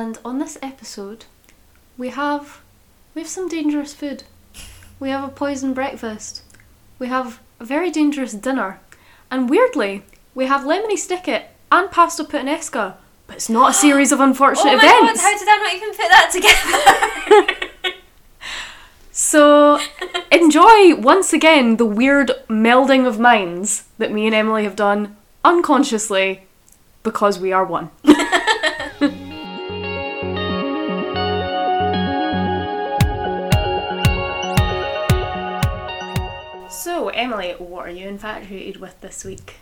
and on this episode, we have we have some dangerous food. We have a poison breakfast. We have a very dangerous dinner, and weirdly, we have lemony snicket and pasta puttanesca. But it's not a series of unfortunate oh my events. god, how did I not even put that together? So enjoy once again the weird melding of minds that me and Emily have done unconsciously because we are one. so, Emily, what are you infatuated with this week?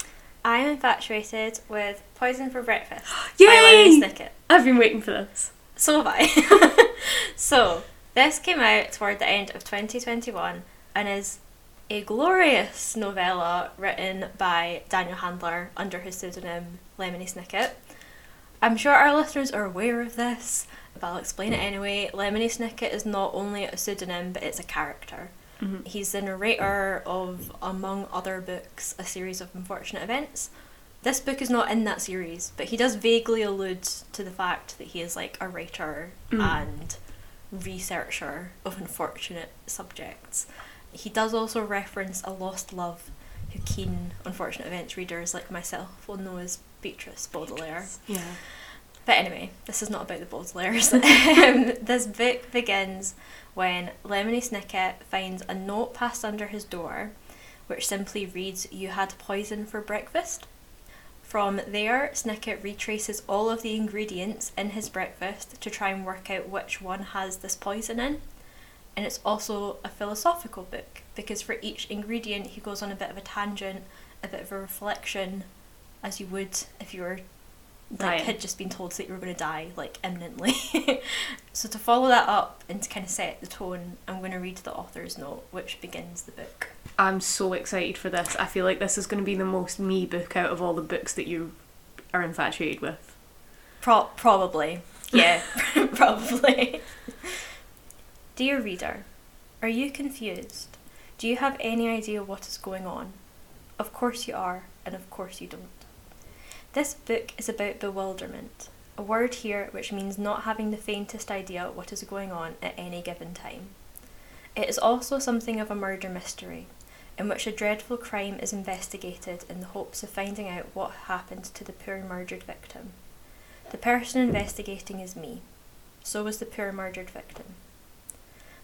I'm infatuated with Poison for Breakfast Yay! by Lemony Snicket. I've been waiting for this. So have I. so, this came out toward the end of 2021 and is a glorious novella written by Daniel Handler under his pseudonym Lemony Snicket. I'm sure our listeners are aware of this, but I'll explain it anyway. Lemony Snicket is not only a pseudonym, but it's a character. He's the narrator of, among other books, a series of unfortunate events. This book is not in that series, but he does vaguely allude to the fact that he is like a writer and researcher of unfortunate subjects. He does also reference a lost love, who keen unfortunate events readers like myself will know as Beatrice Baudelaire. Yeah. But anyway, this is not about the Baudelaires. um, this book begins when Lemony Snicket finds a note passed under his door, which simply reads, You had poison for breakfast. From there, Snicket retraces all of the ingredients in his breakfast to try and work out which one has this poison in. And it's also a philosophical book because for each ingredient, he goes on a bit of a tangent, a bit of a reflection, as you would if you were like had just been told that you were going to die like imminently. so to follow that up and to kind of set the tone, I'm going to read the author's note, which begins the book. I'm so excited for this. I feel like this is going to be the most me book out of all the books that you are infatuated with. Pro- probably, yeah, probably. Dear reader, are you confused? Do you have any idea what is going on? Of course you are, and of course you don't. This book is about bewilderment, a word here which means not having the faintest idea what is going on at any given time. It is also something of a murder mystery, in which a dreadful crime is investigated in the hopes of finding out what happened to the poor murdered victim. The person investigating is me. So was the poor murdered victim.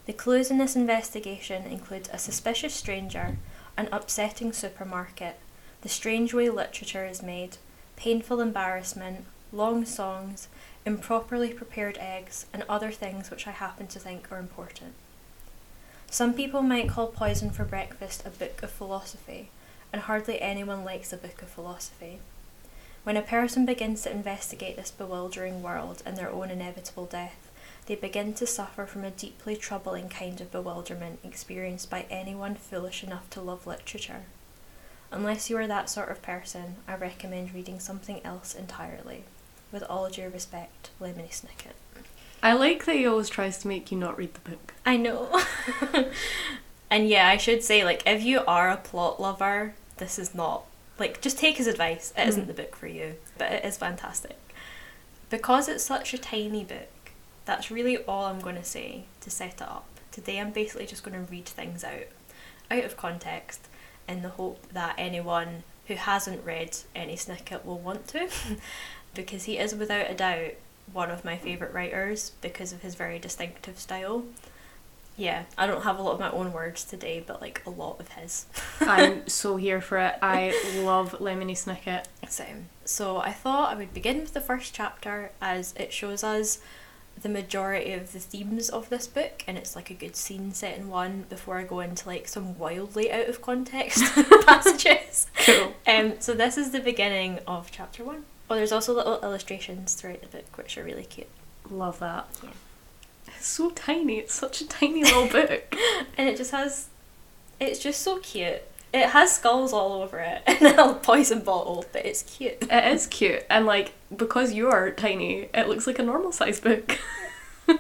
The clues in this investigation include a suspicious stranger, an upsetting supermarket, the strange way literature is made, painful embarrassment, long songs, improperly prepared eggs, and other things which I happen to think are important. Some people might call Poison for Breakfast a book of philosophy, and hardly anyone likes a book of philosophy. When a person begins to investigate this bewildering world and their own inevitable death, they begin to suffer from a deeply troubling kind of bewilderment experienced by anyone foolish enough to love literature. Unless you are that sort of person, I recommend reading something else entirely. With all due respect, Lemony Snicket. I like that he always tries to make you not read the book. I know. and yeah, I should say, like, if you are a plot lover, this is not. Like, just take his advice. It isn't mm. the book for you, but it is fantastic. Because it's such a tiny book, that's really all I'm going to say to set it up. Today, I'm basically just going to read things out, out of context, in the hope that anyone who hasn't read any snicket will want to, because he is without a doubt one of my favourite writers because of his very distinctive style. Yeah, I don't have a lot of my own words today, but like a lot of his. I'm so here for it. I love Lemony Snicket. Same. So I thought I would begin with the first chapter as it shows us the majority of the themes of this book and it's like a good scene set in one before I go into like some wildly out of context passages. Cool. Um so this is the beginning of chapter one. Oh there's also little illustrations throughout the book which are really cute. Love that. Yeah. It's so tiny. It's such a tiny little book. And it just has it's just so cute. It has skulls all over it and a poison bottle, but it's cute. It is cute, and like because you are tiny, it looks like a normal size book.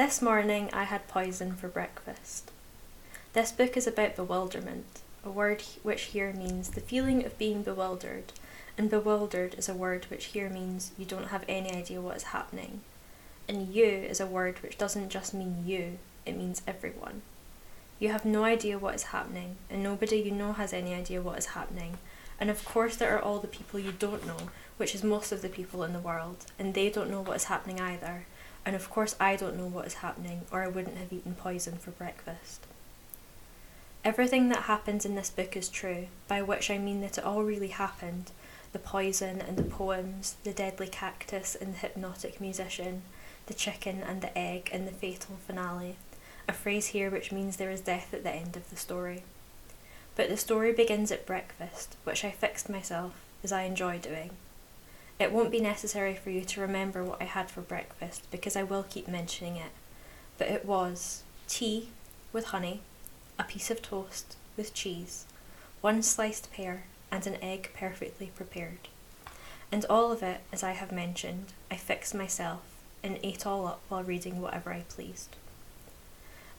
This morning I had poison for breakfast. This book is about bewilderment, a word which here means the feeling of being bewildered, and bewildered is a word which here means you don't have any idea what is happening. And you is a word which doesn't just mean you, it means everyone. You have no idea what is happening, and nobody you know has any idea what is happening. And of course, there are all the people you don't know, which is most of the people in the world, and they don't know what is happening either. And of course, I don't know what is happening, or I wouldn't have eaten poison for breakfast. Everything that happens in this book is true, by which I mean that it all really happened the poison and the poems, the deadly cactus and the hypnotic musician, the chicken and the egg and the fatal finale, a phrase here which means there is death at the end of the story. But the story begins at breakfast, which I fixed myself, as I enjoy doing. It won't be necessary for you to remember what I had for breakfast because I will keep mentioning it, but it was tea with honey, a piece of toast with cheese, one sliced pear, and an egg perfectly prepared. And all of it, as I have mentioned, I fixed myself and ate all up while reading whatever I pleased.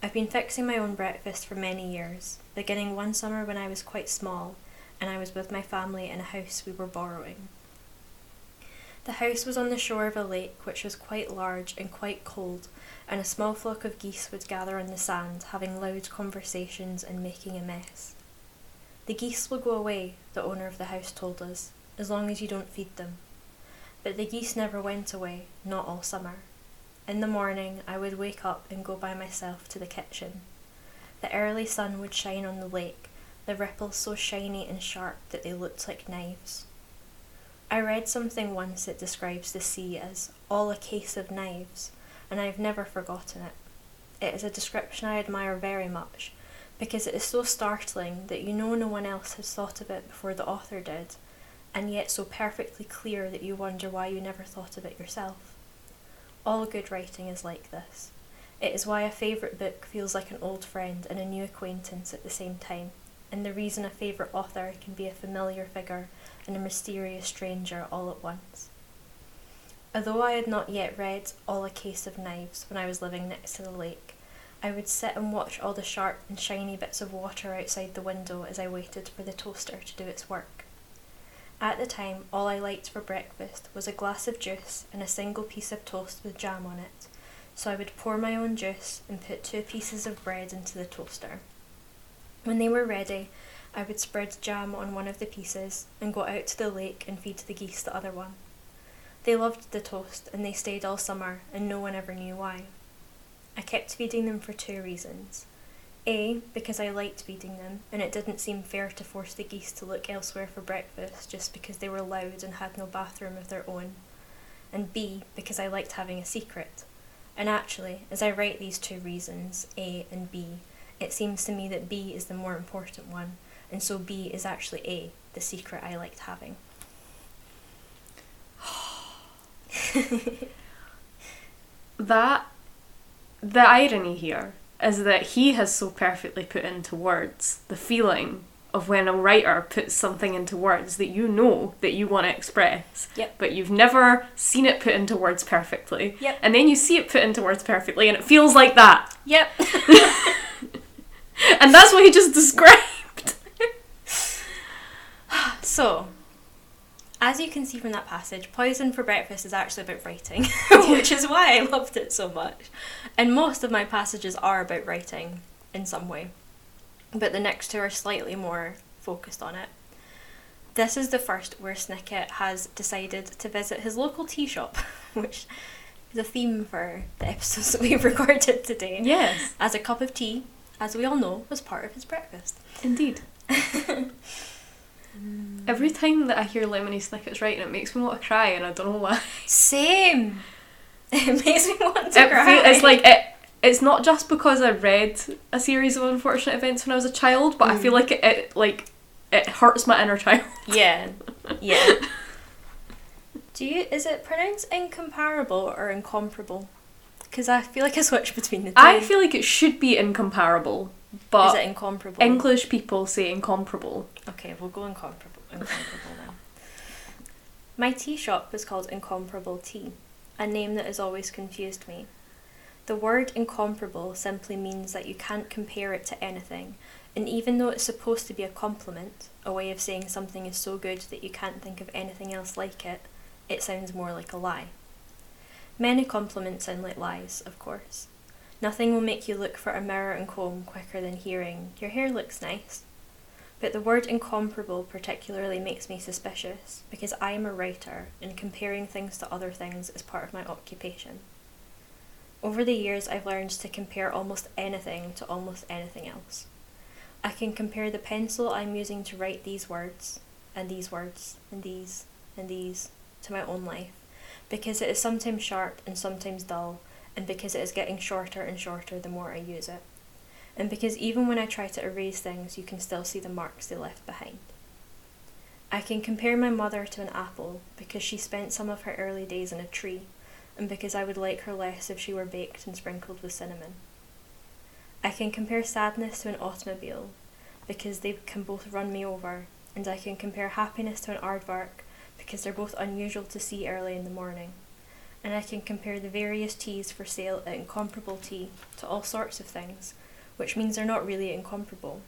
I've been fixing my own breakfast for many years, beginning one summer when I was quite small and I was with my family in a house we were borrowing. The house was on the shore of a lake which was quite large and quite cold, and a small flock of geese would gather on the sand, having loud conversations and making a mess. The geese will go away, the owner of the house told us, as long as you don't feed them. But the geese never went away, not all summer. In the morning, I would wake up and go by myself to the kitchen. The early sun would shine on the lake, the ripples so shiny and sharp that they looked like knives. I read something once that describes the sea as all a case of knives, and I have never forgotten it. It is a description I admire very much, because it is so startling that you know no one else has thought of it before the author did, and yet so perfectly clear that you wonder why you never thought of it yourself. All good writing is like this. It is why a favourite book feels like an old friend and a new acquaintance at the same time, and the reason a favourite author can be a familiar figure and a mysterious stranger all at once. Although I had not yet read All a Case of Knives when I was living next to the lake, I would sit and watch all the sharp and shiny bits of water outside the window as I waited for the toaster to do its work. At the time, all I liked for breakfast was a glass of juice and a single piece of toast with jam on it, so I would pour my own juice and put two pieces of bread into the toaster. When they were ready, I would spread jam on one of the pieces and go out to the lake and feed the geese the other one. They loved the toast and they stayed all summer, and no one ever knew why. I kept feeding them for two reasons. A, because I liked feeding them, and it didn't seem fair to force the geese to look elsewhere for breakfast just because they were loud and had no bathroom of their own. And B, because I liked having a secret. And actually, as I write these two reasons, A and B, it seems to me that B is the more important one, and so B is actually A, the secret I liked having. that the irony here is that he has so perfectly put into words the feeling of when a writer puts something into words that you know that you want to express Yep. but you've never seen it put into words perfectly Yep. and then you see it put into words perfectly and it feels like that Yep. and that's what he just described So, as you can see from that passage, Poison for Breakfast is actually about writing, which is why I loved it so much. And most of my passages are about writing in some way, but the next two are slightly more focused on it. This is the first where Snicket has decided to visit his local tea shop, which is a theme for the episodes that we've recorded today. yes As a cup of tea, as we all know, was part of his breakfast. indeed every time that i hear lemony snicket's writing it makes me want to cry and i don't know why Same. It makes me want to it cry. it's like it. It's not just because I read a series of unfortunate events when I was a child, but I feel Mm. like it, it like it hurts my inner child. yeah, yeah. Do you? Is it pronounced incomparable or incomparable? Because I feel like I switch between the two. I feel like it should be incomparable, Is but it incomparable? English people say incomparable. Okay, we'll go incomparable. Incomparable then. My tea shop was called Incomparable Tea, a name that has always confused me. The word incomparable simply means that you can't compare it to anything, and even though it's supposed to be a compliment, a way of saying something is so good that you can't think of anything else like it, it sounds more like a lie. Many compliments sound like lies, of course. Nothing will make you look for a mirror and comb quicker than hearing, Your hair looks nice. But the word incomparable particularly makes me suspicious because I am a writer and comparing things to other things is part of my occupation. Over the years, I've learned to compare almost anything to almost anything else. I can compare the pencil I'm using to write these words, and these words, and these, and these, to my own life, because it is sometimes sharp and sometimes dull, and because it is getting shorter and shorter the more I use it, and because even when I try to erase things, you can still see the marks they left behind. I can compare my mother to an apple because she spent some of her early days in a tree, and because I would like her less if she were baked and sprinkled with cinnamon. I can compare sadness to an automobile because they can both run me over, and I can compare happiness to an aardvark because they're both unusual to see early in the morning and I can compare the various teas for sale at Incomparable Tea to all sorts of things, which means they're not really incomparable.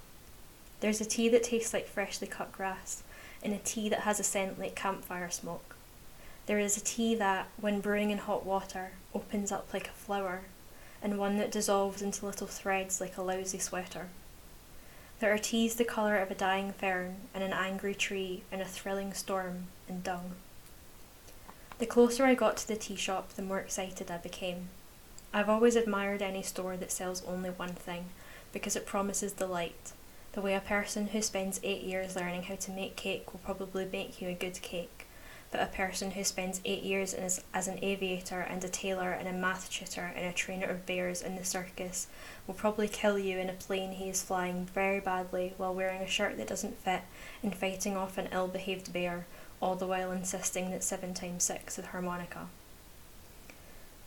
There's a tea that tastes like freshly cut grass, and a tea that has a scent like campfire smoke. There is a tea that, when brewing in hot water, opens up like a flower, and one that dissolves into little threads like a lousy sweater. There are teas the colour of a dying fern, and an angry tree, and a thrilling storm, and dung. The closer I got to the tea shop, the more excited I became. I've always admired any store that sells only one thing, because it promises delight, the way a person who spends eight years learning how to make cake will probably make you a good cake, but a person who spends eight years as, as an aviator and a tailor and a math tutor and a trainer of bears in the circus will probably kill you in a plane he is flying very badly while wearing a shirt that doesn't fit and fighting off an ill behaved bear all the while insisting that seven times six is harmonica.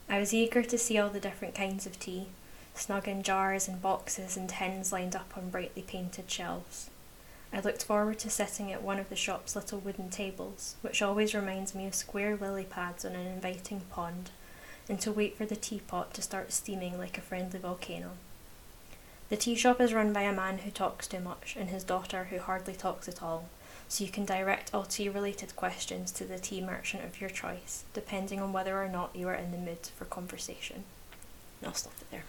I was eager to see all the different kinds of tea, snug in jars and boxes and tins lined up on brightly painted shelves. I looked forward to sitting at one of the shop's little wooden tables, which always reminds me of square lily pads on an inviting pond, and to wait for the teapot to start steaming like a friendly volcano. The tea shop is run by a man who talks too much and his daughter who hardly talks at all, so you can direct all tea related questions to the tea merchant of your choice, depending on whether or not you are in the mood for conversation. And I'll stop it there.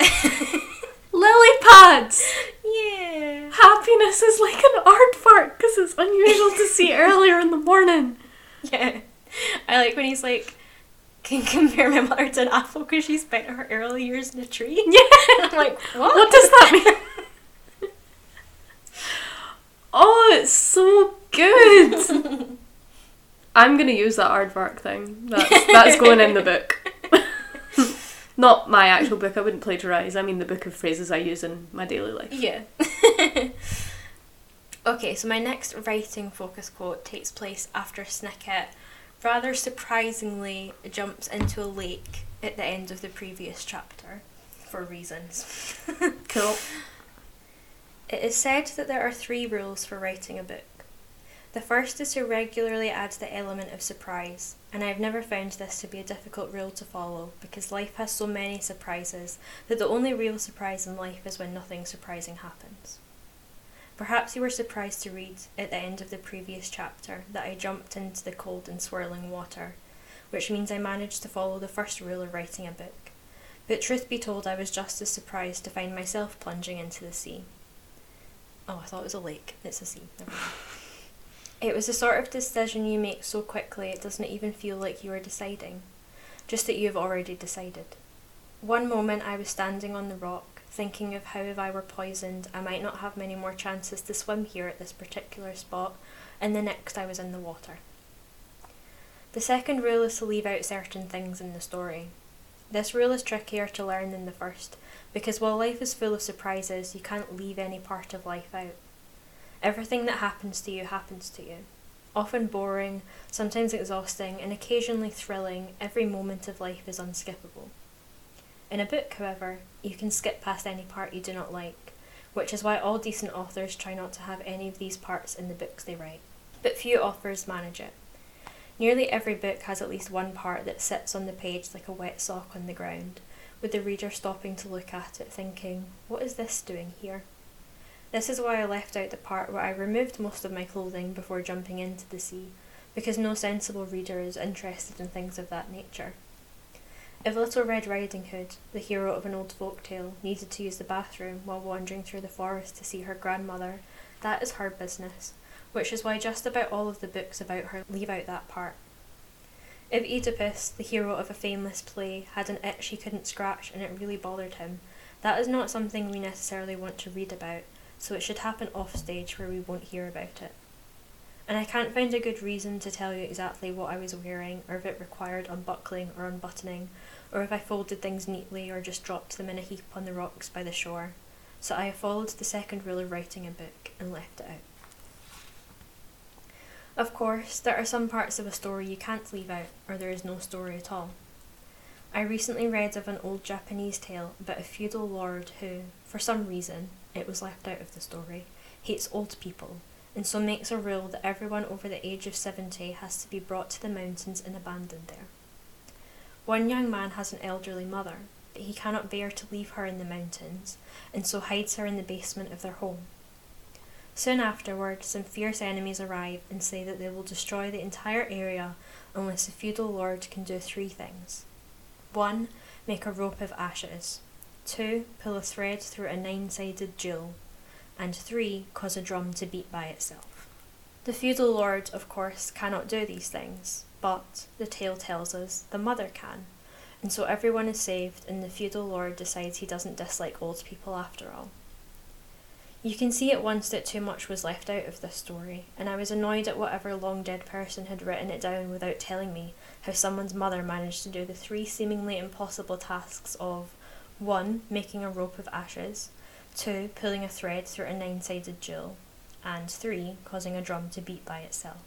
Lily pads! Yeah! Happiness is like an art aardvark because it's unusual to see earlier in the morning. Yeah. I like when he's like, can compare my mother to an apple because she spent her early years in a tree. Yeah! I'm like, what? What does that mean? oh, it's so good! I'm gonna use that aardvark thing. That's, that's going in the book. Not my actual book, I wouldn't plagiarise. I mean the book of phrases I use in my daily life. Yeah. okay, so my next writing focus quote takes place after Snicket rather surprisingly jumps into a lake at the end of the previous chapter for reasons. Cool. It is said that there are three rules for writing a book. The first is to regularly add the element of surprise, and I have never found this to be a difficult rule to follow because life has so many surprises that the only real surprise in life is when nothing surprising happens. Perhaps you were surprised to read at the end of the previous chapter that I jumped into the cold and swirling water, which means I managed to follow the first rule of writing a book. But truth be told, I was just as surprised to find myself plunging into the sea. Oh, I thought it was a lake. It's a sea. It was the sort of decision you make so quickly it doesn't even feel like you are deciding, just that you have already decided. One moment I was standing on the rock, thinking of how if I were poisoned I might not have many more chances to swim here at this particular spot, and the next I was in the water. The second rule is to leave out certain things in the story. This rule is trickier to learn than the first, because while life is full of surprises, you can't leave any part of life out. Everything that happens to you happens to you. Often boring, sometimes exhausting, and occasionally thrilling, every moment of life is unskippable. In a book, however, you can skip past any part you do not like, which is why all decent authors try not to have any of these parts in the books they write. But few authors manage it. Nearly every book has at least one part that sits on the page like a wet sock on the ground, with the reader stopping to look at it, thinking, What is this doing here? This is why I left out the part where I removed most of my clothing before jumping into the sea, because no sensible reader is interested in things of that nature. If Little Red Riding Hood, the hero of an old folk tale, needed to use the bathroom while wandering through the forest to see her grandmother, that is her business, which is why just about all of the books about her leave out that part. If Oedipus, the hero of a famous play, had an itch he couldn't scratch and it really bothered him, that is not something we necessarily want to read about, so it should happen off stage where we won't hear about it. And I can't find a good reason to tell you exactly what I was wearing, or if it required unbuckling or unbuttoning, or if I folded things neatly or just dropped them in a heap on the rocks by the shore. So I followed the second rule of writing a book and left it out. Of course, there are some parts of a story you can't leave out, or there is no story at all. I recently read of an old Japanese tale about a feudal lord who, for some reason, it was left out of the story, hates old people, and so makes a rule that everyone over the age of 70 has to be brought to the mountains and abandoned there. One young man has an elderly mother, but he cannot bear to leave her in the mountains, and so hides her in the basement of their home. Soon afterward, some fierce enemies arrive and say that they will destroy the entire area unless the feudal lord can do three things 1. Make a rope of ashes, 2. Pull a thread through a nine sided jewel, and 3. Cause a drum to beat by itself. The feudal lord, of course, cannot do these things, but, the tale tells us, the mother can, and so everyone is saved, and the feudal lord decides he doesn't dislike old people after all. You can see at once that too much was left out of this story, and I was annoyed at whatever long dead person had written it down without telling me how someone's mother managed to do the three seemingly impossible tasks of 1. Making a rope of ashes, 2. Pulling a thread through a nine sided jewel, and 3. Causing a drum to beat by itself.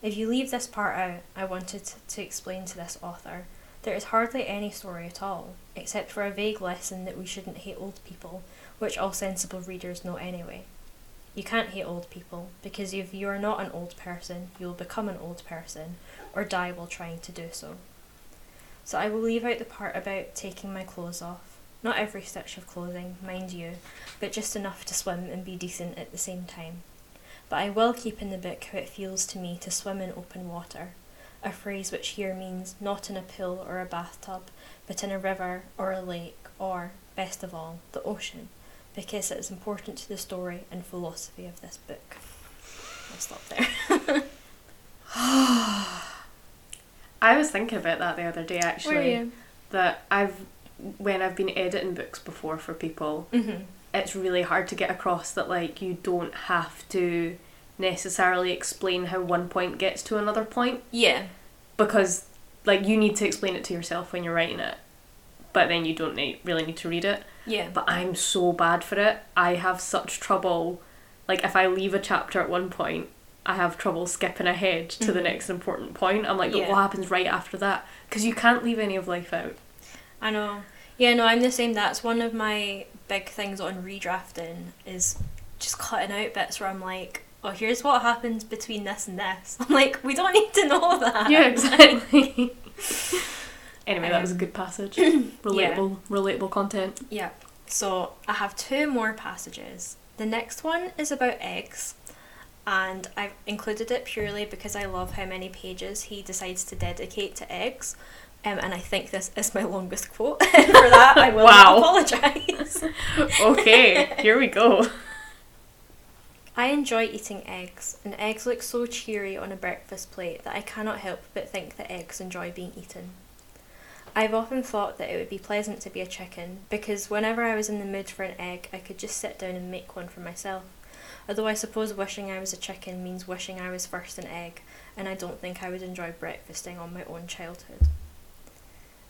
If you leave this part out, I wanted to explain to this author there is hardly any story at all, except for a vague lesson that we shouldn't hate old people, which all sensible readers know anyway. You can't hate old people, because if you are not an old person, you will become an old person, or die while trying to do so. So I will leave out the part about taking my clothes off. Not every stitch of clothing, mind you, but just enough to swim and be decent at the same time. But I will keep in the book how it feels to me to swim in open water, a phrase which here means not in a pool or a bathtub, but in a river or a lake or, best of all, the ocean, because it is important to the story and philosophy of this book. I'll stop there. I was thinking about that the other day actually. That I've when I've been editing books before for people, Mm-hmm. it's really hard to get across that like you don't have to necessarily explain how one point gets to another point Yeah. because like you need to explain it to yourself when you're writing it but then you don't need, really need to read it Yeah. but i'm so bad for it i have such trouble like if i leave a chapter at one point i have trouble skipping ahead to the Mhm. next important point i'm like Yeah. what happens right after that because you can't leave any of life out I know. Yeah, no, I'm the same. That's one of my big things on redrafting is just cutting out bits where I'm like, oh, here's what happens between this and this. I'm like, we don't need to know that. yeah exactly anyway that was a Um, good passage relatable relatable content Yeah. So I have two more passages. The next one is about eggs, and I've included it purely because I love how many pages he decides to dedicate to eggs. Um, and I think this is my longest quote. For that, I will Wow. apologise. okay here we go I enjoy eating eggs, and eggs look so cheery on a breakfast plate that I cannot help but think that eggs enjoy being eaten. I've often thought that it would be pleasant to be a chicken, because whenever I was in the mood for an egg, I could just sit down and make one for myself. Although I suppose wishing I was a chicken means wishing I was first an egg, and I don't think I would enjoy breakfasting on my own childhood.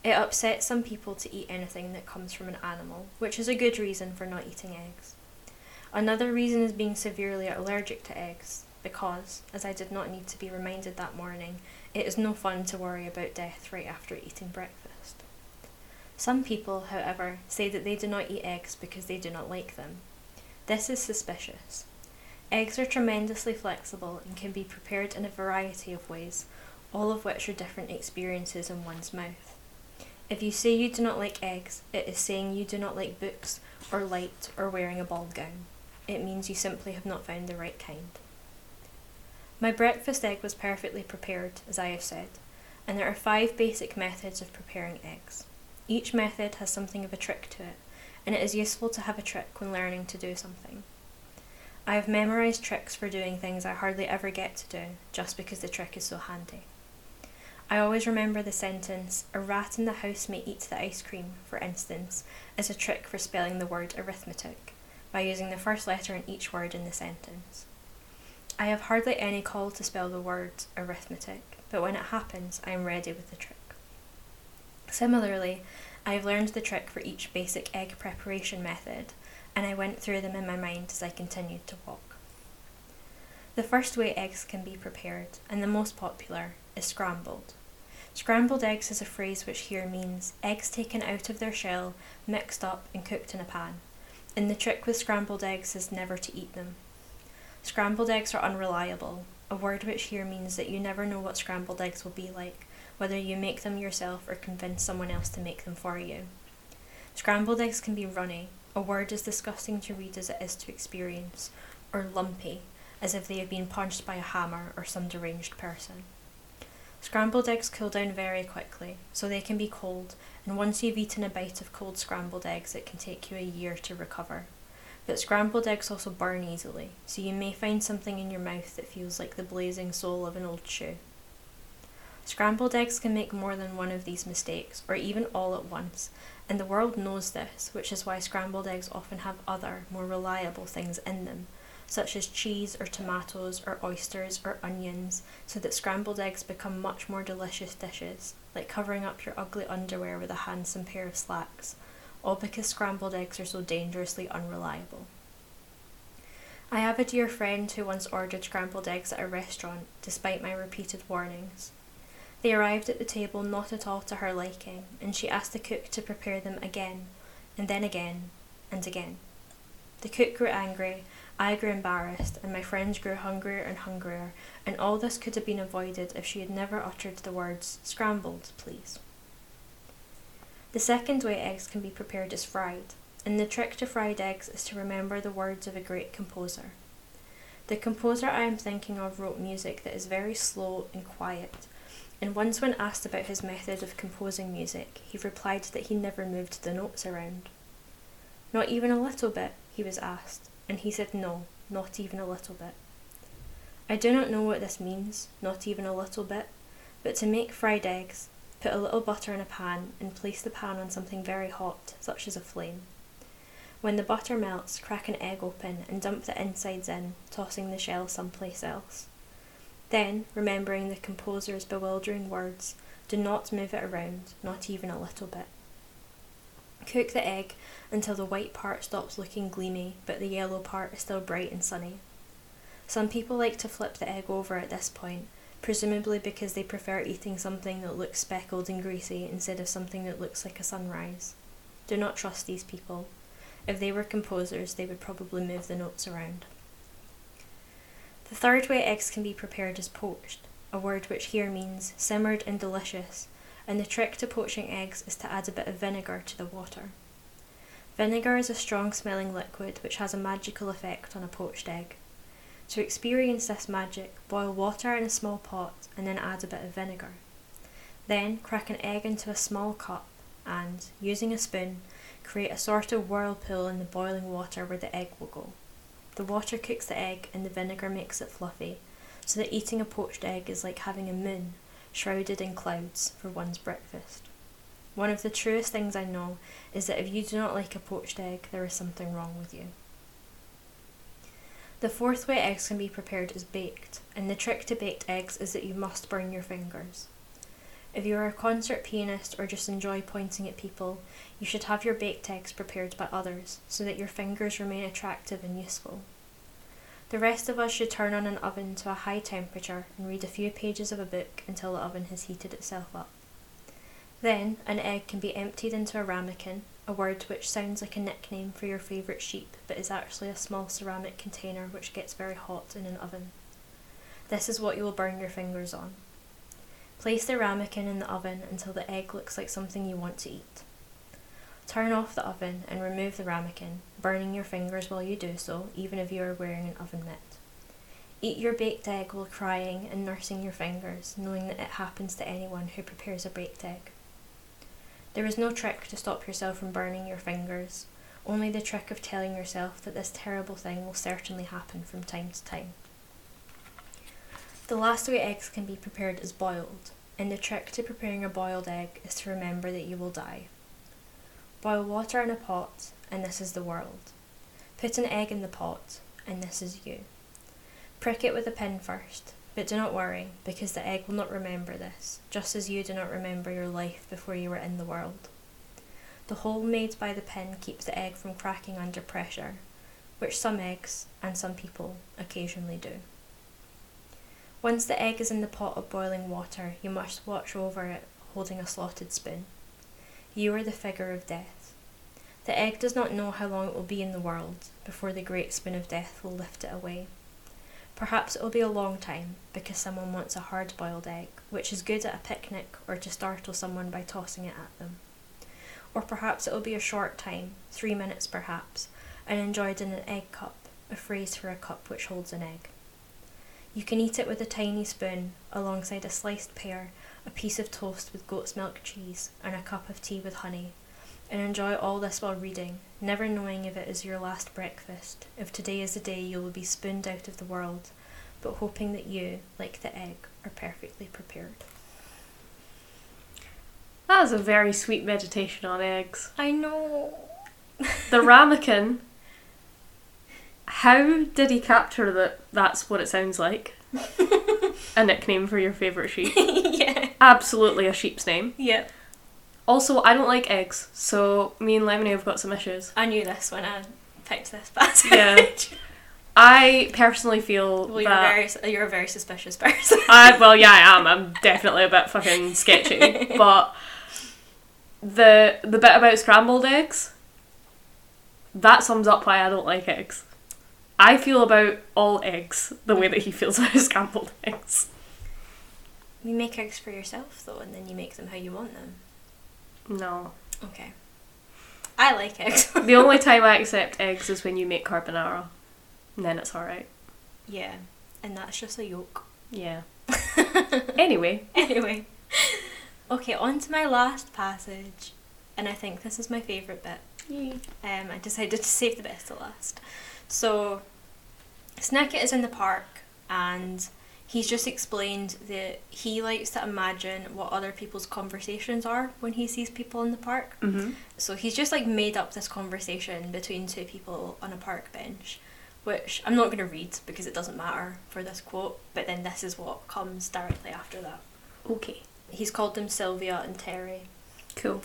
It upsets some people to eat anything that comes from an animal, which is a good reason for not eating eggs. Another reason is being severely allergic to eggs, because, as I did not need to be reminded that morning, it is no fun to worry about death right after eating breakfast. Some people, however, say that they do not eat eggs because they do not like them. This is suspicious. Eggs are tremendously flexible and can be prepared in a variety of ways, all of which are different experiences in one's mouth. If you say you do not like eggs, it is saying you do not like books or light or wearing a ball gown. It means you simply have not found the right kind. My breakfast egg was perfectly prepared, as I have said, and there are five basic methods of preparing eggs. Each method has something of a trick to it, and it is useful to have a trick when learning to do something. I have memorised tricks for doing things I hardly ever get to do, just because the trick is so handy. I always remember the sentence, a rat in the house may eat the ice cream, for instance, as a trick for spelling the word arithmetic, by using the first letter in each word in the sentence. I have hardly any call to spell the word arithmetic, but when it happens, I am ready with the trick. Similarly, I have learned the trick for each basic egg preparation method, and I went through them in my mind as I continued to walk. The first way eggs can be prepared, and the most popular, is scrambled. Scrambled eggs is a phrase which here means eggs taken out of their shell, mixed up, and cooked in a pan. And the trick with scrambled eggs is never to eat them. Scrambled eggs are unreliable, a word which here means that you never know what scrambled eggs will be like, whether you make them yourself or convince someone else to make them for you. Scrambled eggs can be runny, a word as disgusting to read as it is to experience, or lumpy, as if they have been punched by a hammer or some deranged person. Scrambled eggs cool down very quickly, so they can be cold, and once you've eaten a bite of cold scrambled eggs, it can take you a year to recover. But scrambled eggs also burn easily, so you may find something in your mouth that feels like the blazing sole of an old shoe. Scrambled eggs can make more than one of these mistakes, or even all at once, and the world knows this, which is why scrambled eggs often have other, more reliable things in them, such as cheese or tomatoes or oysters or onions, so that scrambled eggs become much more delicious dishes, like covering up your ugly underwear with a handsome pair of slacks, all because scrambled eggs are so dangerously unreliable. I have a dear friend who once ordered scrambled eggs at a restaurant, despite my repeated warnings. They arrived at the table not at all to her liking, and she asked the cook to prepare them again, and then again, and again. The cook grew angry I grew embarrassed, and my friends grew hungrier and hungrier, and all this could have been avoided if she had never uttered the words, scrambled, please. The second way eggs can be prepared is fried, and the trick to fried eggs is to remember the words of a great composer. The composer I am thinking of wrote music that is very slow and quiet, and once when asked about his method of composing music, he replied that he never moved the notes around. Not even a little bit, he was asked, and he said no, not even a little bit. I do not know what this means, not even a little bit, but to make fried eggs, put a little butter in a pan and place the pan on something very hot, such as a flame. When the butter melts, crack an egg open and dump the insides in, tossing the shell someplace else. Then, remembering the composer's bewildering words, do not move it around, not even a little bit. Cook the egg until the white part stops looking gleamy, but the yellow part is still bright and sunny. Some people like to flip the egg over at this point, presumably because they prefer eating something that looks speckled and greasy instead of something that looks like a sunrise. Do not trust these people. If they were composers, they would probably move the notes around. The third way eggs can be prepared is poached, a word which here means simmered and delicious, and the trick to poaching eggs is to add a bit of vinegar to the water. Vinegar is a strong smelling liquid which has a magical effect on a poached egg. To experience this magic, boil water in a small pot and then add a bit of vinegar. Then crack an egg into a small cup and, using a spoon, create a sort of whirlpool in the boiling water where the egg will go. The water cooks the egg and the vinegar makes it fluffy, so that eating a poached egg is like having a moon shrouded in clouds for one's breakfast. One of the truest things I know is that if you do not like a poached egg, there is something wrong with you. The fourth way eggs can be prepared is baked, and the trick to baked eggs is that you must burn your fingers. If you are a concert pianist or just enjoy pointing at people, you should have your baked eggs prepared by others so that your fingers remain attractive and useful. The rest of us should turn on an oven to a high temperature and read a few pages of a book until the oven has heated itself up. Then, an egg can be emptied into a ramekin, a word which sounds like a nickname for your favourite sheep but is actually a small ceramic container which gets very hot in an oven. This is what you will burn your fingers on. Place the ramekin in the oven until the egg looks like something you want to eat. Turn off the oven and remove the ramekin, burning your fingers while you do so, even if you are wearing an oven mitt. Eat your baked egg while crying and nursing your fingers, knowing that it happens to anyone who prepares a baked egg. There is no trick to stop yourself from burning your fingers, only the trick of telling yourself that this terrible thing will certainly happen from time to time. The last way eggs can be prepared is boiled, and the trick to preparing a boiled egg is to remember that you will die. Boil water in a pot, and this is the world. Put an egg in the pot, and this is you. Prick it with a pin first, but do not worry, because the egg will not remember this, just as you do not remember your life before you were in the world. The hole made by the pin keeps the egg from cracking under pressure, which some eggs, and some people, occasionally do. Once the egg is in the pot of boiling water, you must watch over it holding a slotted spoon. You are the figure of death. The egg does not know how long it will be in the world before the great spoon of death will lift it away. Perhaps it will be a long time because someone wants a hard boiled egg, which is good at a picnic or to startle someone by tossing it at them. Or perhaps it will be a short time, three minutes perhaps, and enjoyed in an egg cup, a phrase for a cup which holds an egg. You can eat it with a tiny spoon, alongside a sliced pear, a piece of toast with goat's milk cheese, and a cup of tea with honey, and enjoy all this while reading, never knowing if it is your last breakfast, if today is the day you will be spooned out of the world, but hoping that you, like the egg, are perfectly prepared. That is a very sweet meditation on eggs. I know. The ramekin. How did he capture that that's what it sounds like? a nickname for your favourite sheep. yeah. Absolutely a sheep's name. Yeah. Also, I don't like eggs, so me and Lemony have got some issues. I knew this when I picked this passage. Yeah. I personally feel well, you're that a very you're a very suspicious person. I well, yeah, I am. I'm definitely a bit fucking sketchy, but the the bit about scrambled eggs that sums up why I don't like eggs. I feel about all eggs the way that he feels about scrambled eggs. you make eggs for yourself though, and then you make them how you want them. No. Okay. I like eggs. The only time I accept eggs is when you make carbonara. And then it's alright. yeah, and that's just a yolk. Yeah. Anyway. Anyway, okay, on to my last passage, and I think this is my favourite bit. Um, I decided to save the best to last. So, Snicket is in the park, and he's just explained that he likes to imagine what other people's conversations are when he sees people in the park. Mm-hmm. So he's just like made up this conversation between two people on a park bench, which I'm not going to read because it doesn't matter for this quote, but then this is what comes directly after that. Okay. He's called them Sylvia and Terry. Cool.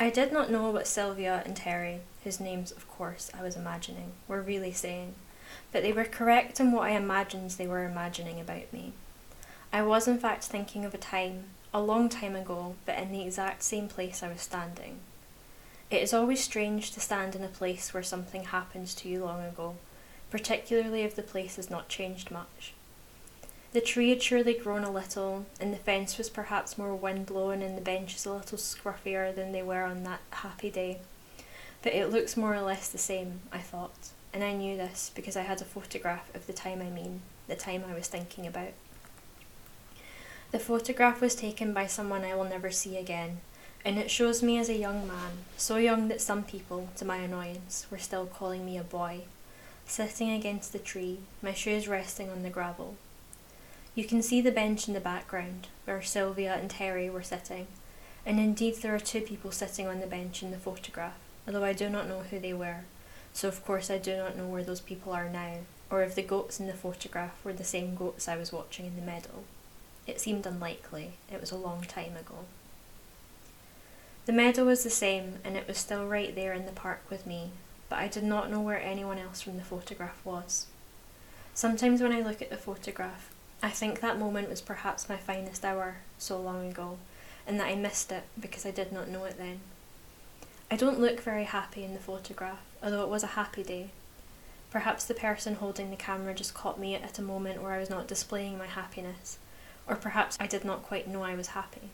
I did not know what Sylvia and Terry, whose names, of course, I was imagining, were really saying, but they were correct in what I imagined they were imagining about me. I was, in fact, thinking of a time, a long time ago, but in the exact same place I was standing. It is always strange to stand in a place where something happened to you long ago, particularly if the place has not changed much. The tree had surely grown a little, and the fence was perhaps more wind blown, and the benches a little scruffier than they were on that happy day. But it looks more or less the same, I thought, and I knew this because I had a photograph of the time I mean, the time I was thinking about. The photograph was taken by someone I will never see again, and it shows me as a young man, so young that some people, to my annoyance, were still calling me a boy, sitting against the tree, my shoes resting on the gravel. You can see the bench in the background, where Sylvia and Terry were sitting, and indeed there are two people sitting on the bench in the photograph, although I do not know who they were, so of course I do not know where those people are now, or if the goats in the photograph were the same goats I was watching in the meadow. It seemed unlikely, it was a long time ago. The meadow was the same, and it was still right there in the park with me, but I did not know where anyone else from the photograph was. Sometimes when I look at the photograph, I think that moment was perhaps my finest hour, so long ago, and that I missed it because I did not know it then. I don't look very happy in the photograph, although it was a happy day. Perhaps the person holding the camera just caught me at a moment where I was not displaying my happiness, or perhaps I did not quite know I was happy.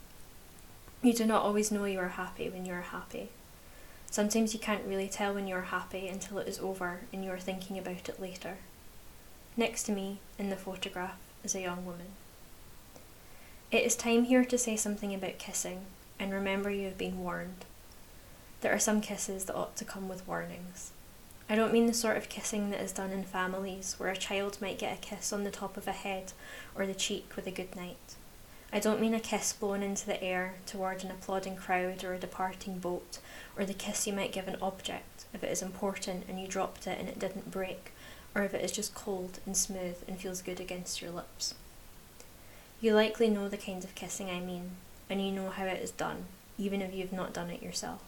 You do not always know you are happy when you are happy. Sometimes you can't really tell when you are happy until it is over and you are thinking about it later. Next to me, in the photograph, is a young woman. It is time here to say something about kissing, and remember you have been warned. There are some kisses that ought to come with warnings. I don't mean the sort of kissing that is done in families where a child might get a kiss on the top of a head or the cheek with a good night. I don't mean a kiss blown into the air toward an applauding crowd or a departing boat, or the kiss you might give an object if it is important and you dropped it and it didn't break, or if it is just cold and smooth and feels good against your lips. You likely know the kind of kissing I mean, and you know how it is done, even if you have not done it yourself.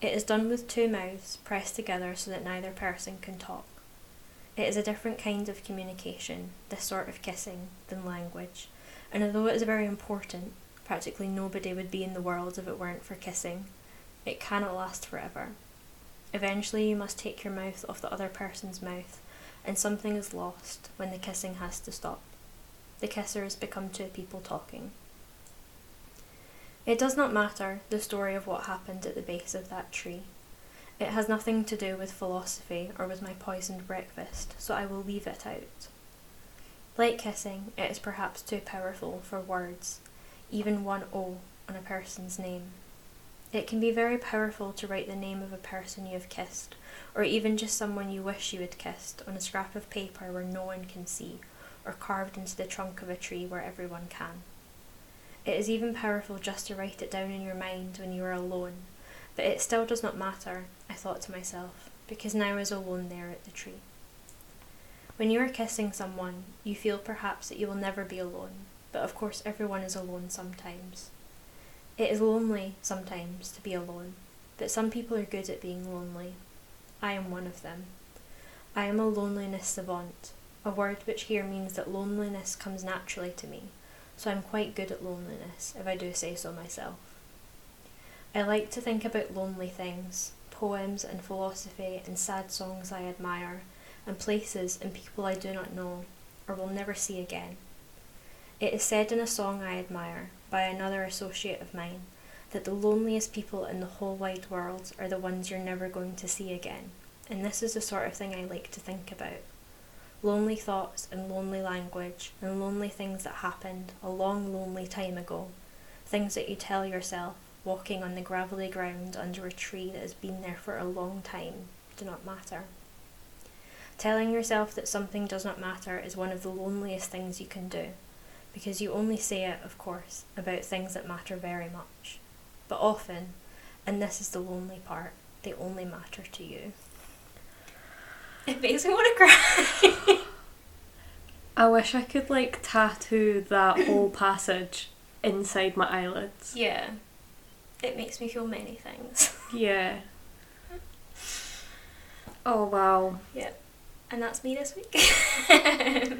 It is done with two mouths pressed together so that neither person can talk. It is a different kind of communication, this sort of kissing, than language, and although it is very important, practically nobody would be in the world if it weren't for kissing. It cannot last forever. Eventually, you must take your mouth off the other person's mouth, and something is lost when the kissing has to stop. The kissers become two people talking. It does not matter the story of what happened at the base of that tree. It has nothing to do with philosophy or with my poisoned breakfast, so I will leave it out. Like kissing, it is perhaps too powerful for words, even one O on a person's name. It can be very powerful to write the name of a person you have kissed, or even just someone you wish you had kissed, on a scrap of paper where no one can see, or carved into the trunk of a tree where everyone can. It is even powerful just to write it down in your mind when you are alone, but it still does not matter, I thought to myself, because now I was alone there at the tree. When you are kissing someone, you feel perhaps that you will never be alone, but of course everyone is alone sometimes. It is lonely sometimes to be alone, but some people are good at being lonely. I am one of them. I am a loneliness savant, a word which here means that loneliness comes naturally to me so I'm quite good at loneliness, if I do say so myself. I like to think about lonely things, poems and philosophy and sad songs I admire, and places and people I do not know, or will never see again. It is said in a song I admire, by another associate of mine, that the loneliest people in the whole wide world are the ones you're never going to see again, and this is the sort of thing I like to think about lonely thoughts and lonely language and lonely things that happened a long, lonely time ago. Things that you tell yourself walking on the gravelly ground under a tree that has been there for a long time do not matter. Telling yourself that something does not matter is one of the loneliest things you can do, because you only say it, of course, about things that matter very much. But often, and this is the lonely part, they only matter to you. It makes me want to cry. I wish I could like tattoo that whole passage inside my eyelids. Yeah. It makes me feel many things. Yeah. Oh wow. Yeah. And that's me this week.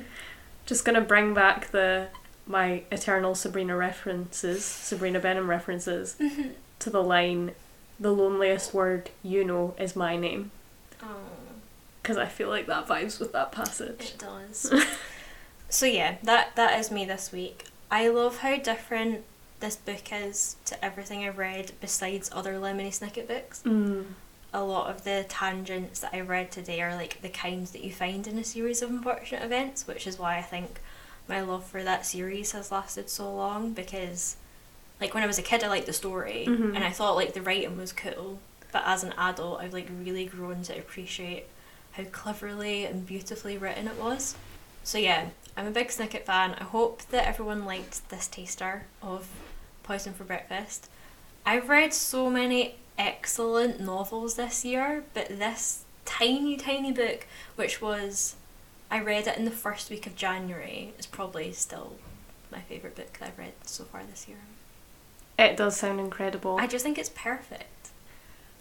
Just gonna bring back the my eternal Sabrina references, Sabrina Benham references, mm-hmm. to the line, "The loneliest word you know is my name." oh, Because I feel like that vibes with that passage. it does. so yeah, that that is me this week. I love how different this book is to everything I've read besides other Lemony Snicket books. Mm. a lot of the tangents that I read today are like the kinds that you find in a series of unfortunate events, which is why I think my love for that series has lasted so long because like when I was a kid I liked the story Mhm. and I thought like the writing was cool, but as an adult I've like really grown to appreciate how cleverly and beautifully written it was. So yeah, I'm a big Snicket fan. I hope that everyone liked this taster of Poison for Breakfast. I've read so many excellent novels this year, but this tiny, tiny book, which was, I read it in the first week of January, is probably still my favourite book that I've read so far this year. It does sound incredible. I just think it's perfect.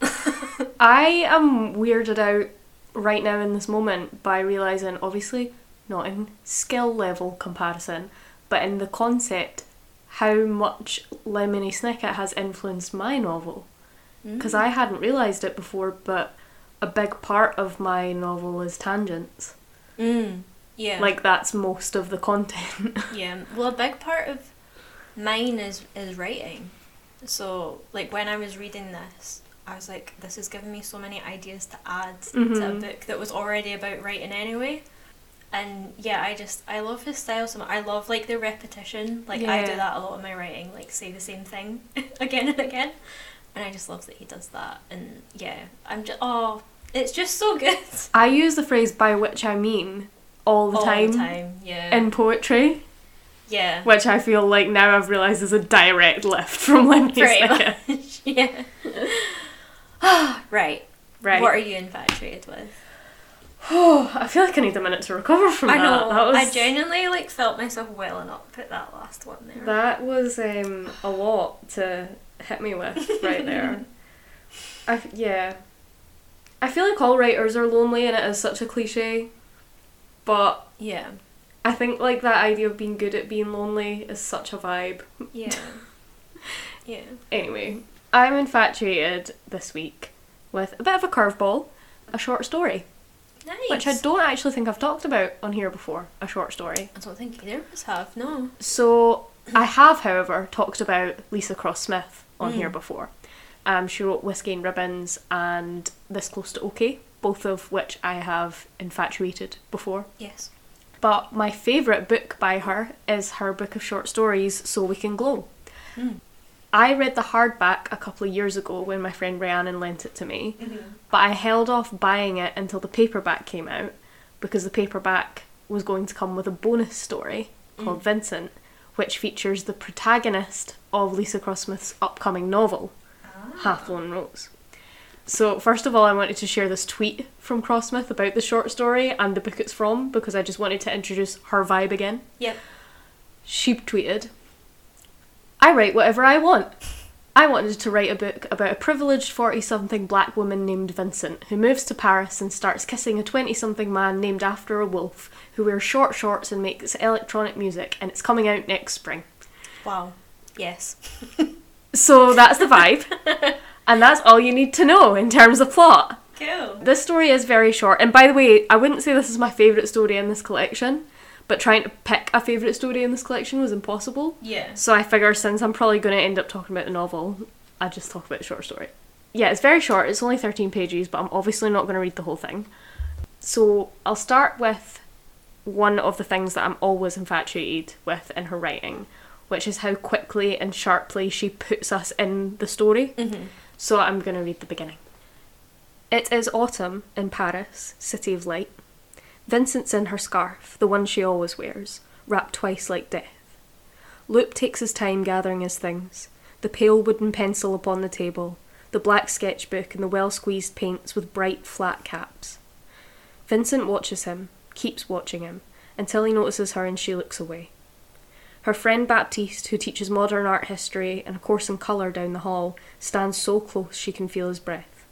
I am weirded out right now in this moment by realizing, obviously, not in skill level comparison, but in the concept, how much Lemony Snicket has influenced my novel. because I hadn't realised it before, but a big part of my novel is tangents. Mm. Yeah. Like that's most of the content. Yeah. Well, a big part of mine is is writing. So, like when I was reading this, I was like, this has given me so many ideas to add to a Mhm. book that was already about writing anyway. And yeah, I just I love his style so much. I love like the repetition. Like I do that a lot in my writing, like say the same thing again and again. And I just love that he does that. And yeah, I'm just oh, it's just so good. I use the phrase by which I mean all the All time, the time, yeah. in poetry, yeah. which I feel like now I've realised is a direct lift from Snicket. yeah. right. Right. What are you infatuated with? Oh, I feel like I need a minute to recover from I that. know. That was, I genuinely like felt myself welling up at that last one there. That was um, a lot to hit me with right there. I f- yeah. I feel like all writers are lonely and it is such a cliche, but yeah. I think like that idea of being good at being lonely is such a vibe. Yeah. yeah. Anyway, I'm infatuated this week with a bit of a curveball, a short story, Nice. which I don't actually think I've talked about on here before. A short story. I don't think either of us have. No. So I have, however, talked about Leesa Cross-Smith on Mm. here before. Um, she wrote Whiskey and Ribbons and This Close to OK, both of which I have infatuated before. Yes. But my favourite book by her is her book of short stories, So We Can Glow. Mm. I read the hardback a couple of years ago when my friend Rhiannon lent it to me, mm-hmm. but I held off buying it until the paperback came out because the paperback was going to come with a bonus story called mm. Vincent, which features the protagonist of Leesa Cross-Smith's upcoming novel, ah. Half-Blown Rose. So, first of all, I wanted to share this tweet from Cross-Smith about the short story and the book it's from because I just wanted to introduce her vibe again. Yep. She tweeted, I write whatever I want. I wanted to write a book about a privileged 40 something black woman named Vincent who moves to Paris and starts kissing a 20 something man named after a wolf who wears short shorts and makes electronic music, and it's coming out next spring. Wow. Yes. So that's the vibe, and that's all you need to know in terms of plot. Cool. This story is very short, and by the way, I wouldn't say this is my favourite story in this collection, but trying to pick a favourite story in this collection was impossible. Yeah. So I figure since I'm probably going to end up talking about the novel, I just talk about the short story. Yeah, it's very short, it's only 13 pages, but I'm obviously not going to read the whole thing. So I'll start with one of the things that I'm always infatuated with in her writing, which is how quickly and sharply she puts us in the story. Mm-hmm. So I'm going to read the beginning. It is autumn in Paris, city of light. Vincent's in her scarf, the one she always wears, wrapped twice like death. Loop takes his time gathering his things the pale wooden pencil upon the table, the black sketchbook, and the well squeezed paints with bright, flat caps. Vincent watches him, keeps watching him, until he notices her and she looks away. Her friend Baptiste, who teaches modern art history and a course in colour down the hall, stands so close she can feel his breath.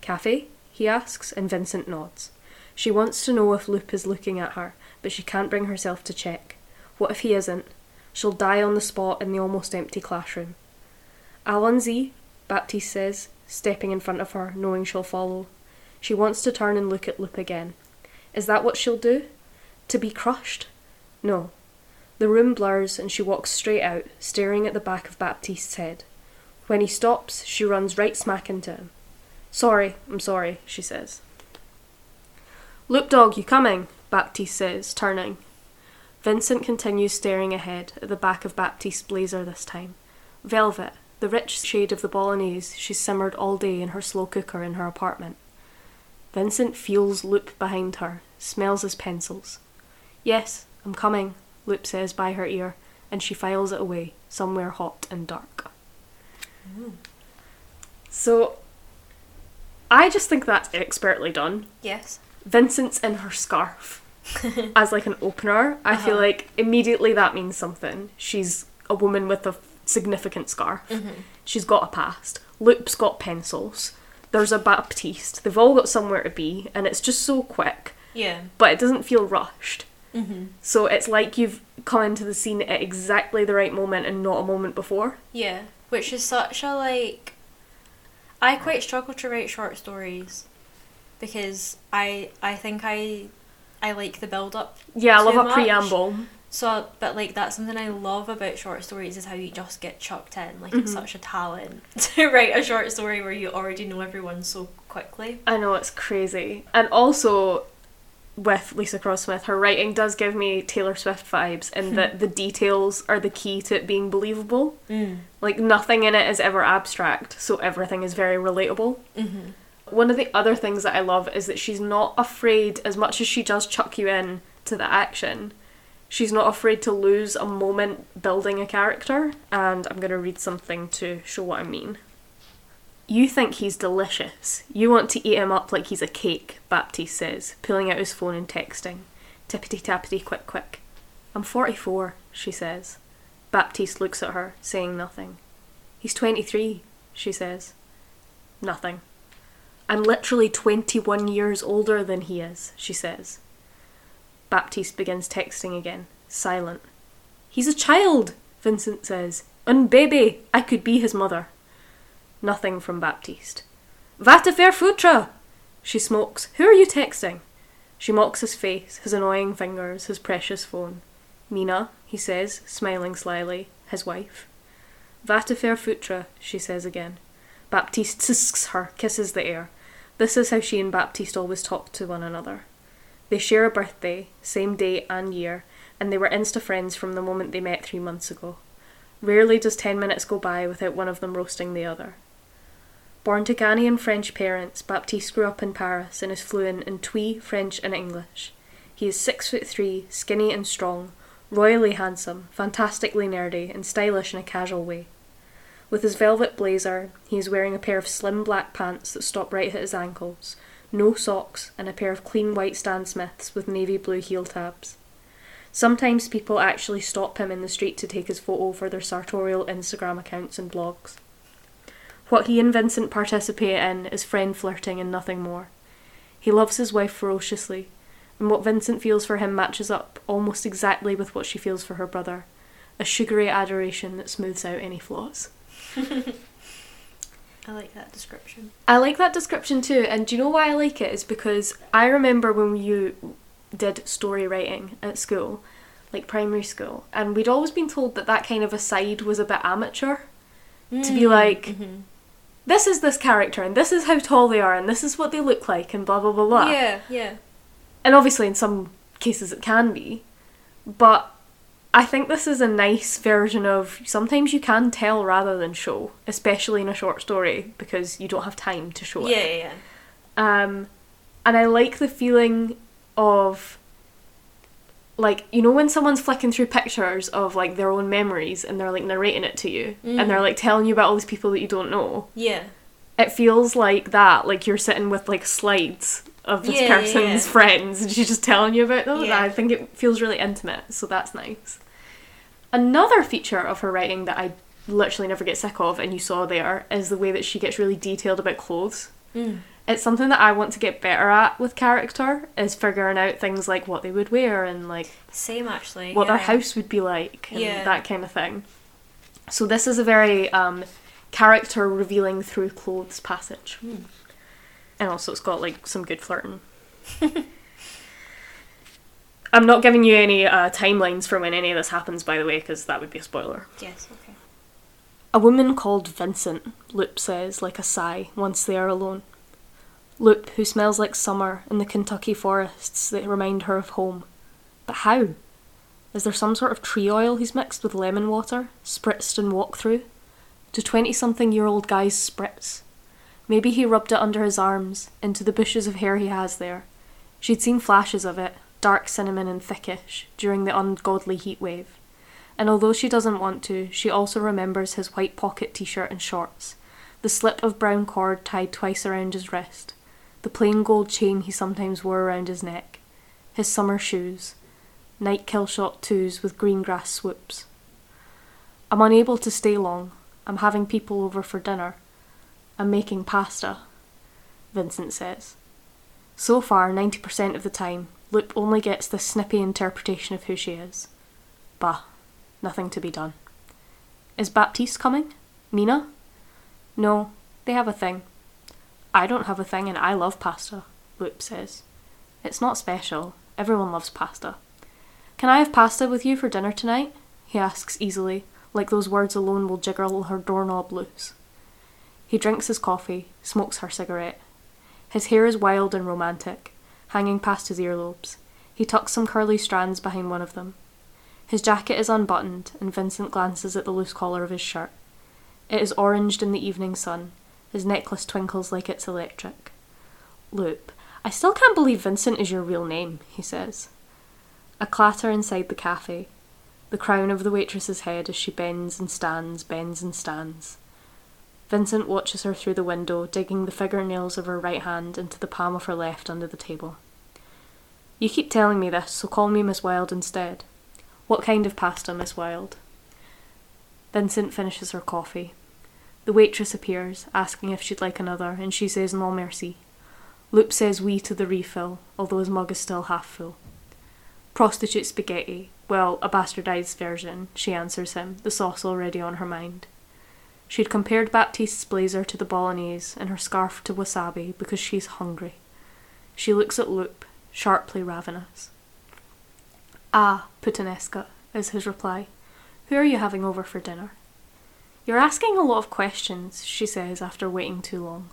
Cafe? he asks, and Vincent nods. She wants to know if Loop is looking at her, but she can't bring herself to check. What if he isn't? She'll die on the spot in the almost empty classroom. Allons-y, Baptiste says, stepping in front of her, knowing she'll follow. She wants to turn and look at Loop again. Is that what she'll do? To be crushed? No. The room blurs and she walks straight out, staring at the back of Baptiste's head. When he stops, she runs right smack into him. Sorry, I'm sorry, she says. Look, dog, you coming? Baptiste says, turning. Vincent continues staring ahead, at the back of Baptiste's blazer this time. Velvet, the rich shade of the bolognese she's simmered all day in her slow cooker in her apartment. Vincent feels Loop behind her, smells his pencils. Yes, I'm coming, Loop says by her ear, and she files it away, somewhere hot and dark. Mm. So, I just think that's expertly done. Yes. Vincent's in her scarf as like an opener. I feel Uh-huh. like immediately that means something. She's a woman with a significant scarf. Mm-hmm. She's got a past. Loop's got pencils. There's a Baptiste. They've all got somewhere to be, and it's just so quick, Yeah. but it doesn't feel rushed. Mm-hmm. So it's like you've come into the scene at exactly the right moment and not a moment before. Yeah. Which is such a like. I quite struggle to write short stories because I I think I I like the build up. Yeah, I love a much. preamble. So, but like that's something I love about short stories is how you just get chucked in. Like it's Mhm. such a talent to write a short story where you already know everyone so quickly. I know it's crazy. And also with Leesa Cross-Smith, her writing does give me Taylor Swift vibes in that the details are the key to it being believable. Mm. Like nothing in it is ever abstract, so everything is very relatable. Mm-hmm. One of the other things that I love is that she's not afraid, as much as she does chuck you in to the action, she's not afraid to lose a moment building a character. And I'm going to read something to show what I mean. You think he's delicious. You want to eat him up like he's a cake, Baptiste says, pulling out his phone and texting. Tippity tappity quick quick. I'm 44, she says. Baptiste looks at her, saying nothing. He's 23, she says. Nothing. I'm literally 21 years older than he is, she says. Baptiste begins texting again, silent. He's a child, Vincent says. And baby, I could be his mother. Nothing from Baptiste. Vata fair futra! She smokes. Who are you texting? She mocks his face, his annoying fingers, his precious phone. Mina, he says, smiling slyly, his wife. Vata fair futra, she says again. Baptiste tisks her, kisses the air. This is how she and Baptiste always talked to one another. They share a birthday, same day and year, and they were insta friends from the moment they met three months ago. Rarely does ten minutes go by without one of them roasting the other. Born to Ghanaian French parents, Baptiste grew up in Paris and is fluent in Twi, French, and English. He is six foot three, skinny and strong, royally handsome, fantastically nerdy, and stylish in a casual way. With his velvet blazer, he is wearing a pair of slim black pants that stop right at his ankles, no socks, and a pair of clean white Stan Smiths with navy blue heel tabs. Sometimes people actually stop him in the street to take his photo for their sartorial Instagram accounts and blogs. What he and Vincent participate in is friend flirting and nothing more. He loves his wife ferociously, and what Vincent feels for him matches up almost exactly with what she feels for her brother a sugary adoration that smooths out any flaws. I like that description. I like that description too, and do you know why I like it? Is because I remember when you did story writing at school, like primary school, and we'd always been told that that kind of aside was a bit amateur. To be like, Mhm. this is this character, and this is how tall they are, and this is what they look like, and blah blah blah blah. Yeah, yeah. And obviously, in some cases, it can be, but I think this is a nice version of sometimes you can tell rather than show, especially in a short story, because you don't have time to show it. Yeah, yeah, yeah. Um, and I like the feeling of like you know when someone's flicking through pictures of like their own memories and they're like narrating it to you and they're Mm. like telling you about all these people that you don't know. Yeah. It feels like that, like you're sitting with like slides of this Yeah, yeah, person's yeah. friends and she's just telling you about them. Yeah. I think it feels really intimate, so that's nice. Another feature of her writing that I literally never get sick of, and you saw there, is the way that she gets really detailed about clothes Mm. it's something that I want to get better at with character is figuring out things like what they would wear and like Same actually. what their house would be like and Yeah. that kind of thing. So this is a very um, character revealing through clothes passage. Mm. And also it's got like some good flirting. I'm not giving you any uh, timelines for when any of this happens, by the way, because that would be a spoiler. Yes, okay. A woman called Vincent, Loop says, like a sigh, once they are alone. Loop, who smells like summer in the Kentucky forests that remind her of home. But how? Is there some sort of tree oil he's mixed with lemon water, spritzed and walked through? Do twenty something year old guys spritz? Maybe he rubbed it under his arms, into the bushes of hair he has there. She'd seen flashes of it, dark cinnamon and thickish, during the ungodly heat wave and although she doesn't want to, she also remembers his white pocket t shirt and shorts, the slip of brown cord tied twice around his wrist, the plain gold chain he sometimes wore around his neck, his summer shoes, Nike Killshot twos with green grass swoops. I'm unable to stay long. I'm having people over for dinner. I'm making pasta, Vincent says. So far, 90% of the time, Loop only gets this snippy interpretation of who she is. Bah, nothing to be done. Is Baptiste coming? Mina? No, they have a thing. I don't have a thing and I love pasta, Loop says. It's not special. Everyone loves pasta. Can I have pasta with you for dinner tonight? He asks easily, like those words alone will jiggle her doorknob loose. He drinks his coffee, smokes her cigarette. His hair is wild and romantic, hanging past his earlobes. He tucks some curly strands behind one of them. His jacket is unbuttoned, and Vincent glances at the loose collar of his shirt. It is oranged in the evening sun. His necklace twinkles like it's electric. Loop, I still can't believe Vincent is your real name, he says. A clatter inside the cafe. The crown of the waitress's head as she bends and stands, bends and stands. Vincent watches her through the window, digging the fingernails of her right hand into the palm of her left under the table. You keep telling me this, so call me Miss Wilde instead. What kind of pasta, Miss Wilde? Vincent finishes her coffee. The waitress appears, asking if she'd like another, and she says no merci. Loop says we to the refill, although his mug is still half full. Prostitute spaghetti, well, a bastardized version, she answers him, the sauce already on her mind. She'd compared Baptiste's blazer to the bolognese and her scarf to wasabi because she's hungry. She looks at Loop, sharply ravenous. Ah, puttanesca, is his reply. Who are you having over for dinner? You're asking a lot of questions, she says after waiting too long.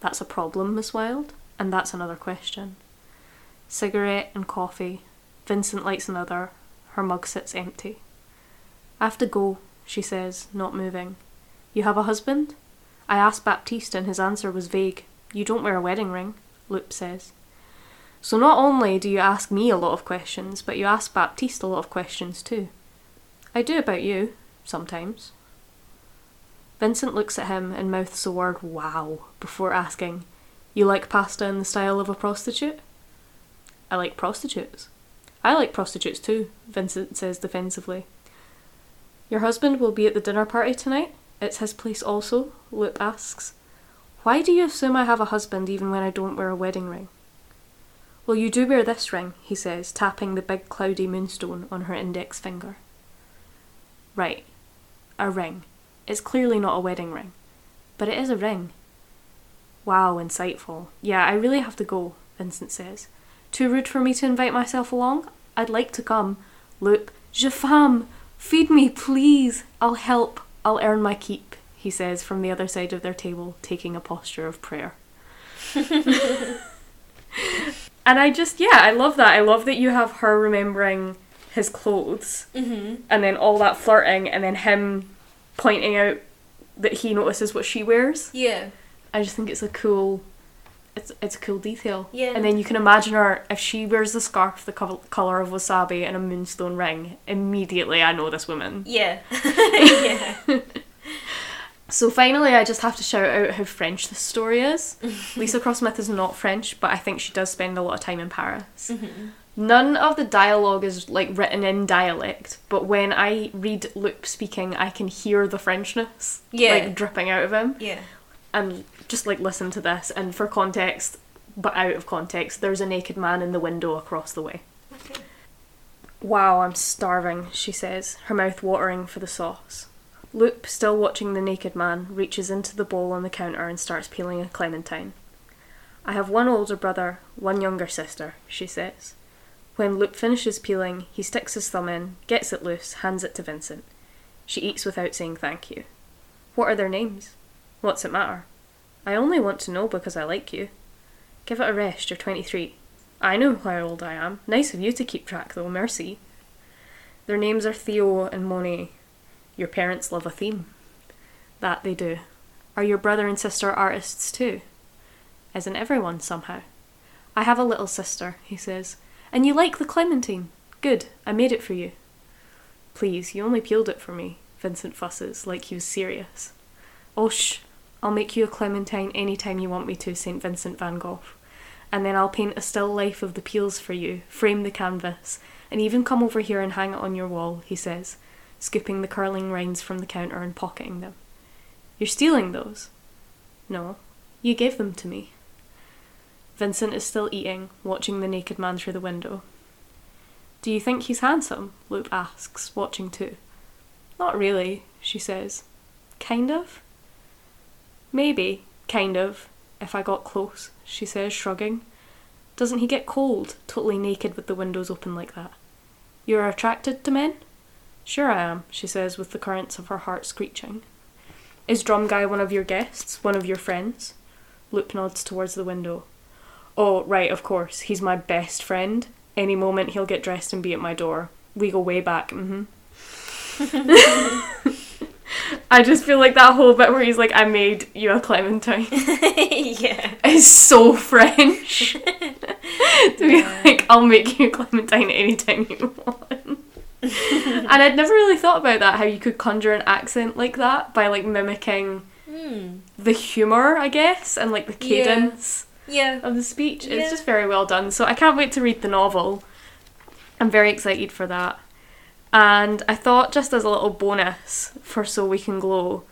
That's a problem, Miss Wilde, and that's another question. Cigarette and coffee. Vincent lights another. Her mug sits empty. I have to go, she says, not moving. You have a husband? I asked Baptiste and his answer was vague. You don't wear a wedding ring, Loop says. So not only do you ask me a lot of questions, but you ask Baptiste a lot of questions too. I do about you, sometimes. Vincent looks at him and mouths the word wow before asking, You like pasta in the style of a prostitute? I like prostitutes. I like prostitutes too, Vincent says defensively. Your husband will be at the dinner party tonight? It's his place also? Loop asks. Why do you assume I have a husband even when I don't wear a wedding ring? Well, you do wear this ring, he says, tapping the big cloudy moonstone on her index finger. Right. A ring. It's clearly not a wedding ring. But it is a ring. Wow, insightful. Yeah, I really have to go, Vincent says. Too rude for me to invite myself along? I'd like to come. Loop, je femme! Feed me, please! I'll help. I'll earn my keep, he says from the other side of their table, taking a posture of prayer. and I just, yeah, I love that. I love that you have her remembering his clothes Mm-hmm. and then all that flirting and then him pointing out that he notices what she wears. Yeah. I just think it's a cool it's it's a cool detail. Yeah. And then you can imagine her if she wears the scarf the co- color of wasabi and a moonstone ring. Immediately, I know this woman. Yeah. yeah. So finally, I just have to shout out how French this story is. Leesa Cross-Smith is not French, but I think she does spend a lot of time in Paris. Mm-hmm. None of the dialogue is like written in dialect, but when I read Loop speaking, I can hear the Frenchness Yeah. like dripping out of him. Yeah. And just like listen to this, and for context, but out of context, there's a naked man in the window across the way. Okay. Wow, I'm starving, she says, her mouth watering for the sauce. Loop, still watching the naked man, reaches into the bowl on the counter and starts peeling a clementine. I have one older brother, one younger sister, she says. When Loop finishes peeling, he sticks his thumb in, gets it loose, hands it to Vincent. She eats without saying thank you. What are their names? What's it matter? I only want to know because I like you. Give it a rest, you're 23. I know how old I am. Nice of you to keep track, though, mercy. Their names are Theo and Monet. Your parents love a theme. That they do. Are your brother and sister artists too? Isn't everyone somehow? I have a little sister, he says. And you like the clementine? Good, I made it for you. Please, you only peeled it for me, Vincent fusses, like he was serious. Oh, shh, I'll make you a clementine any time you want me to, St. Vincent van Gogh. And then I'll paint a still life of the peels for you, frame the canvas, and even come over here and hang it on your wall, he says, scooping the curling rinds from the counter and pocketing them. You're stealing those? No, you gave them to me. Vincent is still eating, watching the naked man through the window. Do you think he's handsome? Loop asks, watching too. Not really, she says. Kind of? Maybe, kind of. if I got close, she says, shrugging. Doesn't he get cold, totally naked with the windows open like that? You are attracted to men? Sure I am, she says, with the currents of her heart screeching. Is Drum Guy one of your guests? One of your friends? Loop nods towards the window. Oh, right, of course. He's my best friend. Any moment he'll get dressed and be at my door. We go way back, mm hmm. I just feel like that whole bit where he's like, I made you a clementine yeah. is so French. to be Yeah. like, I'll make you a clementine anytime you want. and I'd never really thought about that, how you could conjure an accent like that by like mimicking Hmm. the humour, I guess, and like the Yeah. cadence Yeah. of the speech. Yeah. It's just very well done. So I can't wait to read the novel. I'm very excited for that. And I thought, just as a little bonus for So We Can Glow,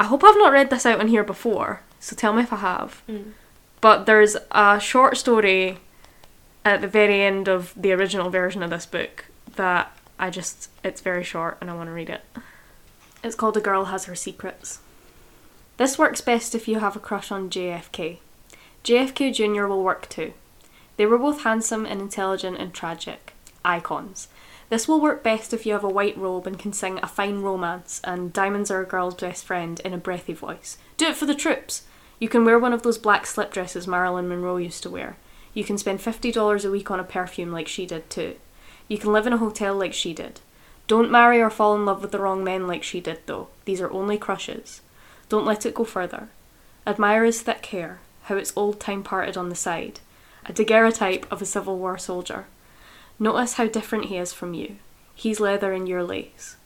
I hope I've not read this out in here before, so tell me if I have. Mm. But there's a short story at the very end of the original version of this book that I just, it's very short and I want to read it. It's called A Girl Has Her Secrets. This works best if you have a crush on JFK. JFK Jr. will work too. They were both handsome and intelligent and tragic. Icons. This will work best if you have a white robe and can sing a fine romance and Diamonds Are a Girl's Best Friend in a breathy voice. Do it for the troops! You can wear one of those black slip dresses Marilyn Monroe used to wear. You can spend $50 a week on a perfume like she did too. You can live in a hotel like she did. Don't marry or fall in love with the wrong men like she did though. These are only crushes. Don't let it go further. Admire his thick hair, how it's old time parted on the side, a daguerreotype of a Civil War soldier. Notice how different he is from you. He's leather and you're lace.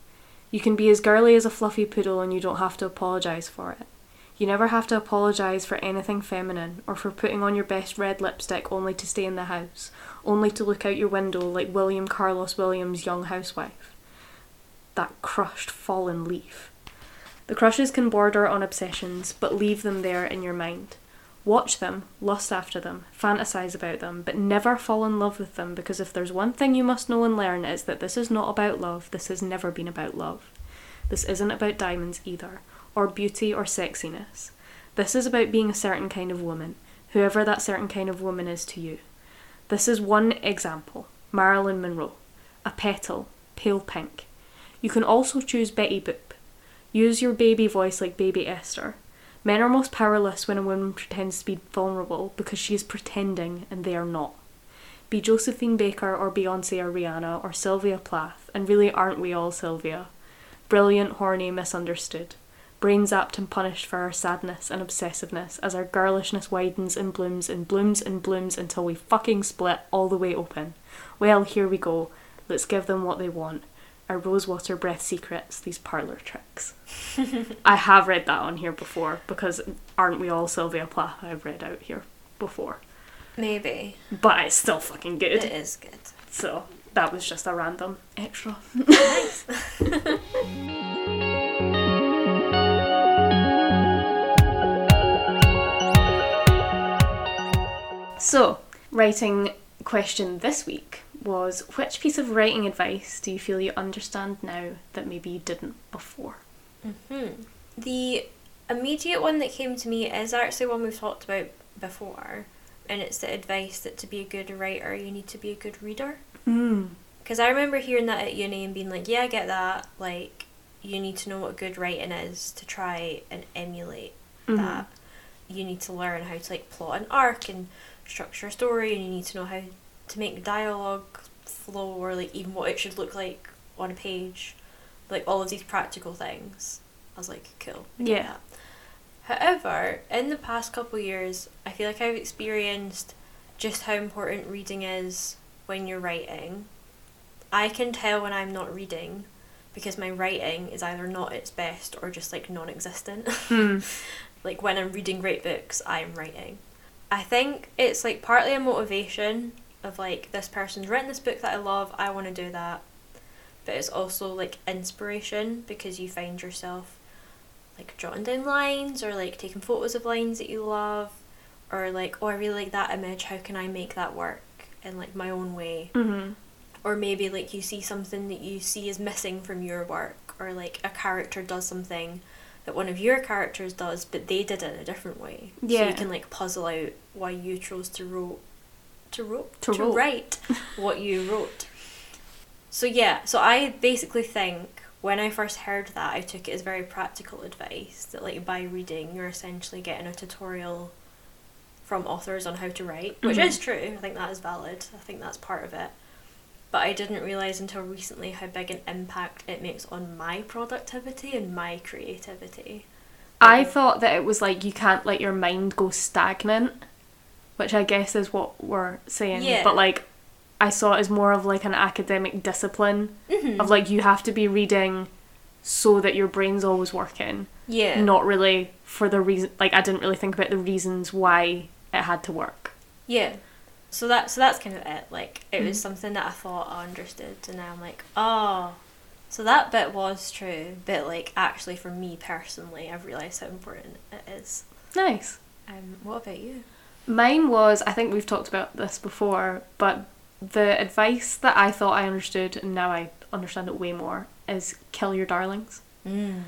You can be as girly as a fluffy poodle and you don't have to apologise for it. You never have to apologise for anything feminine or for putting on your best red lipstick only to stay in the house, only to look out your window like William Carlos Williams' young housewife. That crushed, fallen leaf. The crushes can border on obsessions, but leave them there in your mind. Watch them, lust after them, fantasize about them, but never fall in love with them because if there's one thing you must know and learn, it's that this is not about love, this has never been about love. This isn't about diamonds either, or beauty or sexiness. This is about being a certain kind of woman, whoever that certain kind of woman is to you. This is one example Marilyn Monroe, a petal, pale pink. You can also choose Betty Boop. Use your baby voice like baby Esther. Men are most powerless when a woman pretends to be vulnerable because she is pretending and they are not. Be Josephine Baker or Beyonce or Rihanna or Sylvia Plath, and really aren't we all Sylvia? Brilliant, horny, misunderstood. Brain zapped and punished for our sadness and obsessiveness as our girlishness widens and blooms and blooms and blooms until we fucking split all the way open. Well, here we go. Let's give them what they want. Our rosewater breath secrets, these parlour tricks. I have read that on here before because aren't we all Sylvia Plath I've read out here before. Maybe. But it's still fucking good. It is good. So that was just a random extra. nice. So, writing question this week was which piece of writing advice do you feel you understand now that maybe you didn't before? hmm The immediate one that came to me is actually one we've talked about before, and it's the advice that to be a good writer, you need to be a good reader. Mm. Because I remember hearing that at uni and being like, yeah, I get that. Like, you need to know what good writing is to try and emulate Mhm. that. You need to learn how to like plot an arc and structure a story, and you need to know how to make dialogue flow or like even what it should look like on a page. Like all of these practical things. I was like, cool. Yeah. that. However, in the past couple years, I feel like I've experienced just how important reading is when you're writing. I can tell when I'm not reading because my writing is either not its best or just like non existent. Mm. like when I'm reading great books, I'm writing. I think it's like partly a motivation of like this person's written this book that I love, I want to do that. But it's also like inspiration because you find yourself like jotting down lines or like taking photos of lines that you love or like oh I really like that image, how can I make that work in like my own way? hmm or maybe like you see something that you see is missing from your work or like a character does something that one of your characters does, but they did it in a different way. Yeah. So you can like puzzle out why you chose to wrote to To wrote. write what you wrote. So yeah, so I basically think when I first heard that, I took it as very practical advice that like by reading, you're essentially getting a tutorial from authors on how to write, which Mhm. is true. I think that is valid. I think that's part of it. But I didn't realize until recently how big an impact it makes on my productivity and my creativity. I thought that it was like you can't let your mind go stagnant, which I guess is what we're saying. Yeah. But like, I saw it as more of like an academic discipline Mhm. of like you have to be reading so that your brain's always working, yeah, not really for the reason. Like I didn't really think about the reasons why it had to work. Yeah. So that so that's kind of it. Like it was Mhm. something that I thought I understood and now I'm like, oh so that bit was true, but like actually for me personally I've realised how important it is. Nice. Um what about you? Mine was, I think we've talked about this before, but the advice that I thought I understood and now I understand it way more is kill your darlings. Mm.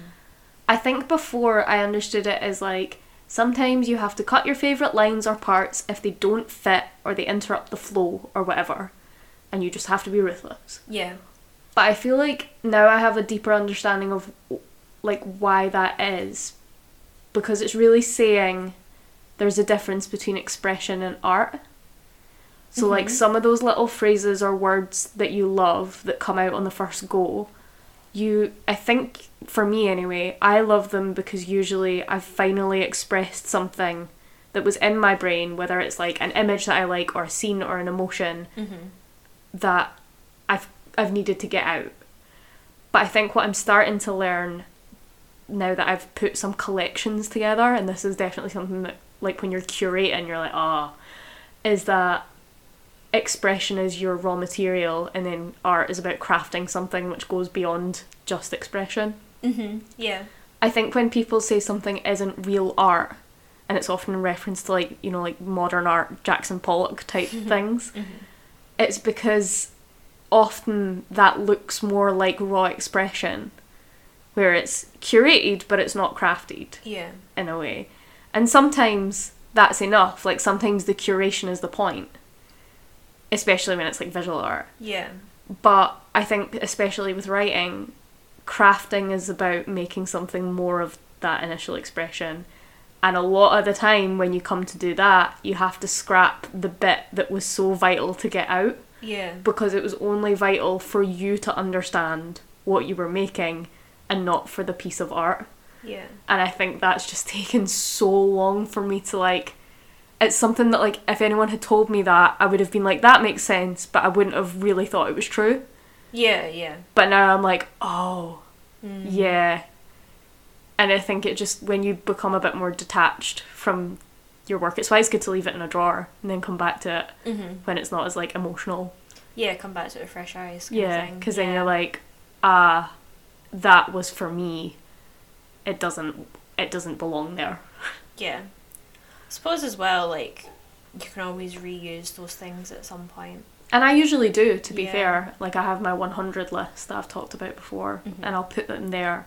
I think before I understood it as like sometimes you have to cut your favourite lines or parts if they don't fit or they interrupt the flow or whatever, and you just have to be ruthless. Yeah. But I feel like now I have a deeper understanding of like why that is because it's really saying there's a difference between expression and art. So like Mhm. some of those little phrases or words that you love that come out on the first go, you I think for me anyway, I love them because usually I've finally expressed something that was in my brain, whether it's like an image that I like or a scene or an emotion Mm-hmm. that I've I've needed to get out. But I think what I'm starting to learn now that I've put some collections together, and this is definitely something that like when you're curating, you're like, ah, is that expression is your raw material, and then art is about crafting something which goes beyond just expression. Mm-hmm. Yeah. I think when people say something isn't real art, and it's often in reference to like you know like modern art, Jackson Pollock type things, Mhm. it's because often that looks more like raw expression, where it's curated but it's not crafted Yeah. in a way, and sometimes that's enough. Like sometimes the curation is the point, especially when it's like visual art. Yeah. But I think, especially with writing, crafting is about making something more of that initial expression. And a lot of the time, when you come to do that, you have to scrap the bit that was so vital to get out Yeah. because it was only vital for you to understand what you were making and not for the piece of art. Yeah. And I think that's just taken so long for me to like. It's something that, like, if anyone had told me that, I would have been like, that makes sense, but I wouldn't have really thought it was true. Yeah. Yeah. But now I'm like, oh, Mm. yeah. And I think it just, when you become a bit more detached from your work, it's why it's good to leave it in a drawer and then come back to it Mm-hmm. when it's not as, like, emotional. Yeah. Come back to it with fresh eyes. Yeah, because then you're like, ah, that was for me. It doesn't, it doesn't belong there. Yeah. I suppose as well, like, you can always reuse those things at some point. And I usually do, to be Yeah. fair. Like I have my 100 list that I've talked about before, Mhm. and I'll put them there.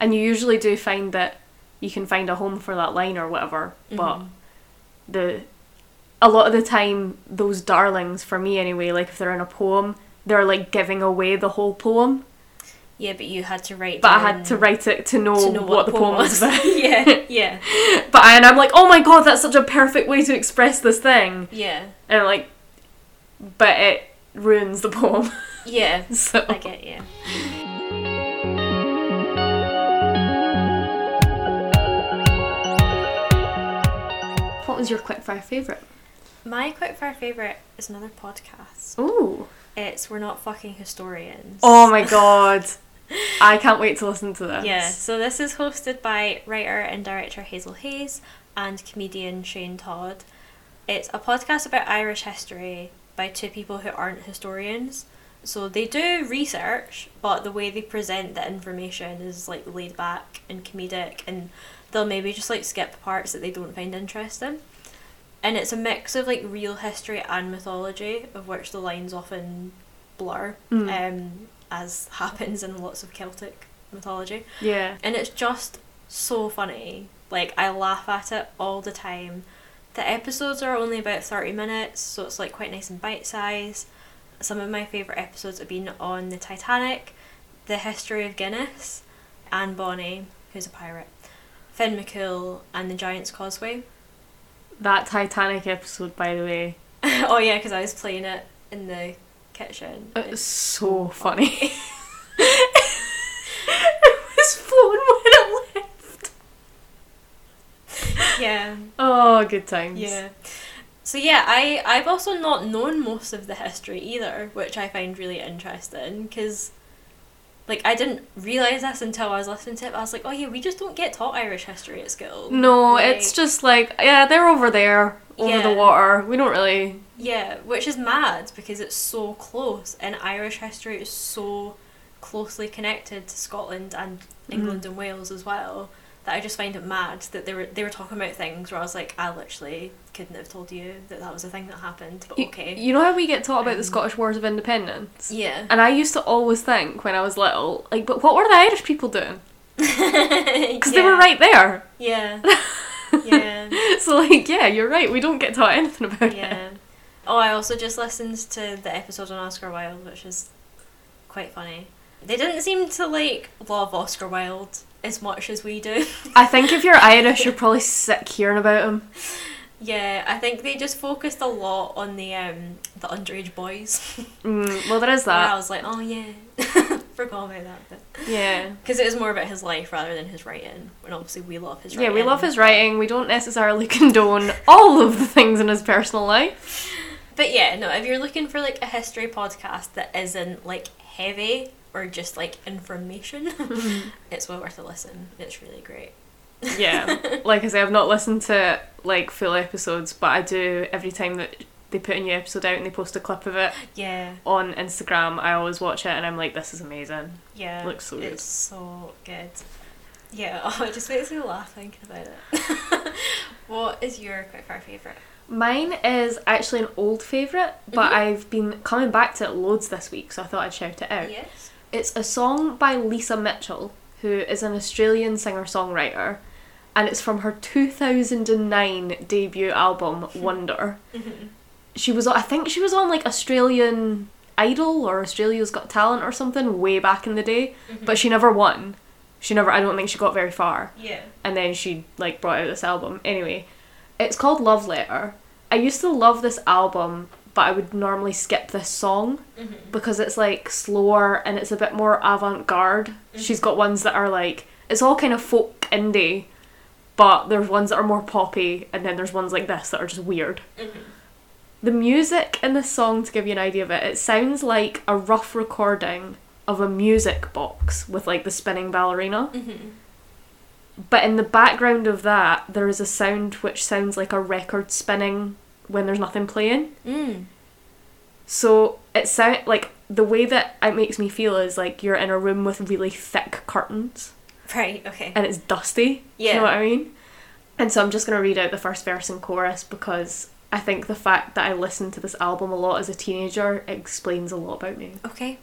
And you usually do find that you can find a home for that line or whatever. But Mhm. the a lot of the time, those darlings for me anyway, like if they're in a poem, they're like giving away the whole poem. Yeah, but you had to write. But I had to write it to know, to know what, the poem was about. yeah. Yeah. but I, and I'm like, oh my god, that's such a perfect way to express this thing. Yeah. And I'm like, but it ruins the poem. Yeah. so I get you. What was your quickfire favourite? My quickfire favourite is another podcast. Ooh. It's We're Not Fucking Historians. Oh my god. I can't wait to listen to this. Yeah, so this is hosted by writer and director Hazel Hayes and comedian Shane Todd. It's a podcast about Irish history by two people who aren't historians. So they do research, but the way they present the information is like laid back and comedic, and they'll maybe just like skip parts that they don't find interesting. And it's a mix of like real history and mythology, of which the lines often blur, Mm. um, as happens in lots of Celtic mythology Yeah. and it's just so funny. Like I laugh at it all the time. The episodes are only about 30 minutes, so it's like quite nice and bite size. Some of my favourite episodes have been on the Titanic, the history of Guinness, Anne Bonny, who's a pirate, Finn McCool, and the Giant's Causeway. That Titanic episode, by the way, oh yeah, because I was playing it in the kitchen. it was so funny. it was flown when it left. yeah, Oh, good times. yeah. So yeah, I I've also not known most of the history either, which I find really interesting because. Like I didn't realize this until I was listening to it. I was like, "Oh yeah, we just don't get taught Irish history at school." No, Like- it's just like, yeah, they're over there, over the water. We don't really. Yeah, which is mad because it's so close, and Irish history is so closely connected to Scotland and England and Wales as well. That I just find it mad that they were they were talking about things where I was like, I literally couldn't have told you that that was a thing that happened. But You- okay, You know how we get taught about the Um, Scottish Wars of Independence? yeah, And I used to always think when I was little, like, but what were the Irish people doing? Because because they were right there. Yeah, yeah, so, like, yeah, you're right. We don't get taught anything about it. yeah. Oh, I also just listened to the episode on Oscar Wilde, which is quite funny. They didn't seem to like love Oscar Wilde as much as we do. I think if you're Irish, you're probably sick hearing about him. Yeah, I think they just focused a lot on the um the underage boys. Mm, well, there is Where I was like, oh yeah, forgot about that But. Yeah. Because it is more about his life rather than his writing. And obviously, we love his Yeah, writing. we love his writing. We don't necessarily condone all of the things in his personal life. But yeah, no, if you're looking for like a history podcast that isn't like heavy or just like information, it's well worth a listen. It's really great. Yeah. like I say, I've not listened to like full episodes, but I do every time that they put a new episode out and they post a clip of it Yeah, on Instagram. I always watch it and I'm like, this is amazing. yeah. Looks so good. It's so good. Yeah, oh, it just makes me laugh thinking about it. what is your quickfire favourite? Mine is actually an old favourite, but Mhm. I've been coming back to it loads this week, so I thought I'd shout it out. Yes. It's a song by Lisa Mitchell, who is an Australian singer songwriter, and it's from her 2009 debut album, Wonder. Mm-hmm. She was, I think she was on like Australian Idol or Australia's Got Talent or something way back in the day, but she never won. She never, I don't think she got very far. Yeah. And then she like brought out this album. Anyway, it's called Love Letter. I used to love this album, but I would normally skip this song Mm-hmm. because it's like slower and it's a bit more avant garde. She's got ones that are like it's all kind of folk indie, but there's ones that are more poppy, and then there's ones like this that are just weird. Mm-hmm. The music in this song, to give you an idea of it, it sounds like a rough recording of a music box with like the spinning ballerina. Mm-hmm. But in the background of that, there is a sound which sounds like a record spinning when there's nothing playing. Mm. So it sound like the way that it makes me feel is like you're in a room with really thick curtains Right. Okay. and it's dusty. Do you know what I mean? And so I'm just gonna read out the first verse and chorus because I think the fact that I listened to this album a lot as a teenager explains a lot about me. Okay.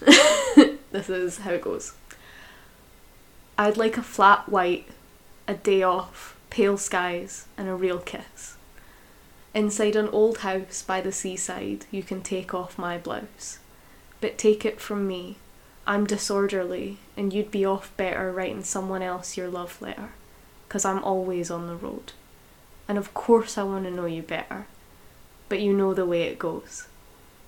This is how it goes. I'd like a flat white, a day off, pale skies, and a real kiss. Inside an old house by the seaside, you can take off my blouse. But take it from me, I'm disorderly, and you'd be off better writing someone else your love letter. 'Cause I'm always on the road. And of course I want to know you better. But you know the way it goes.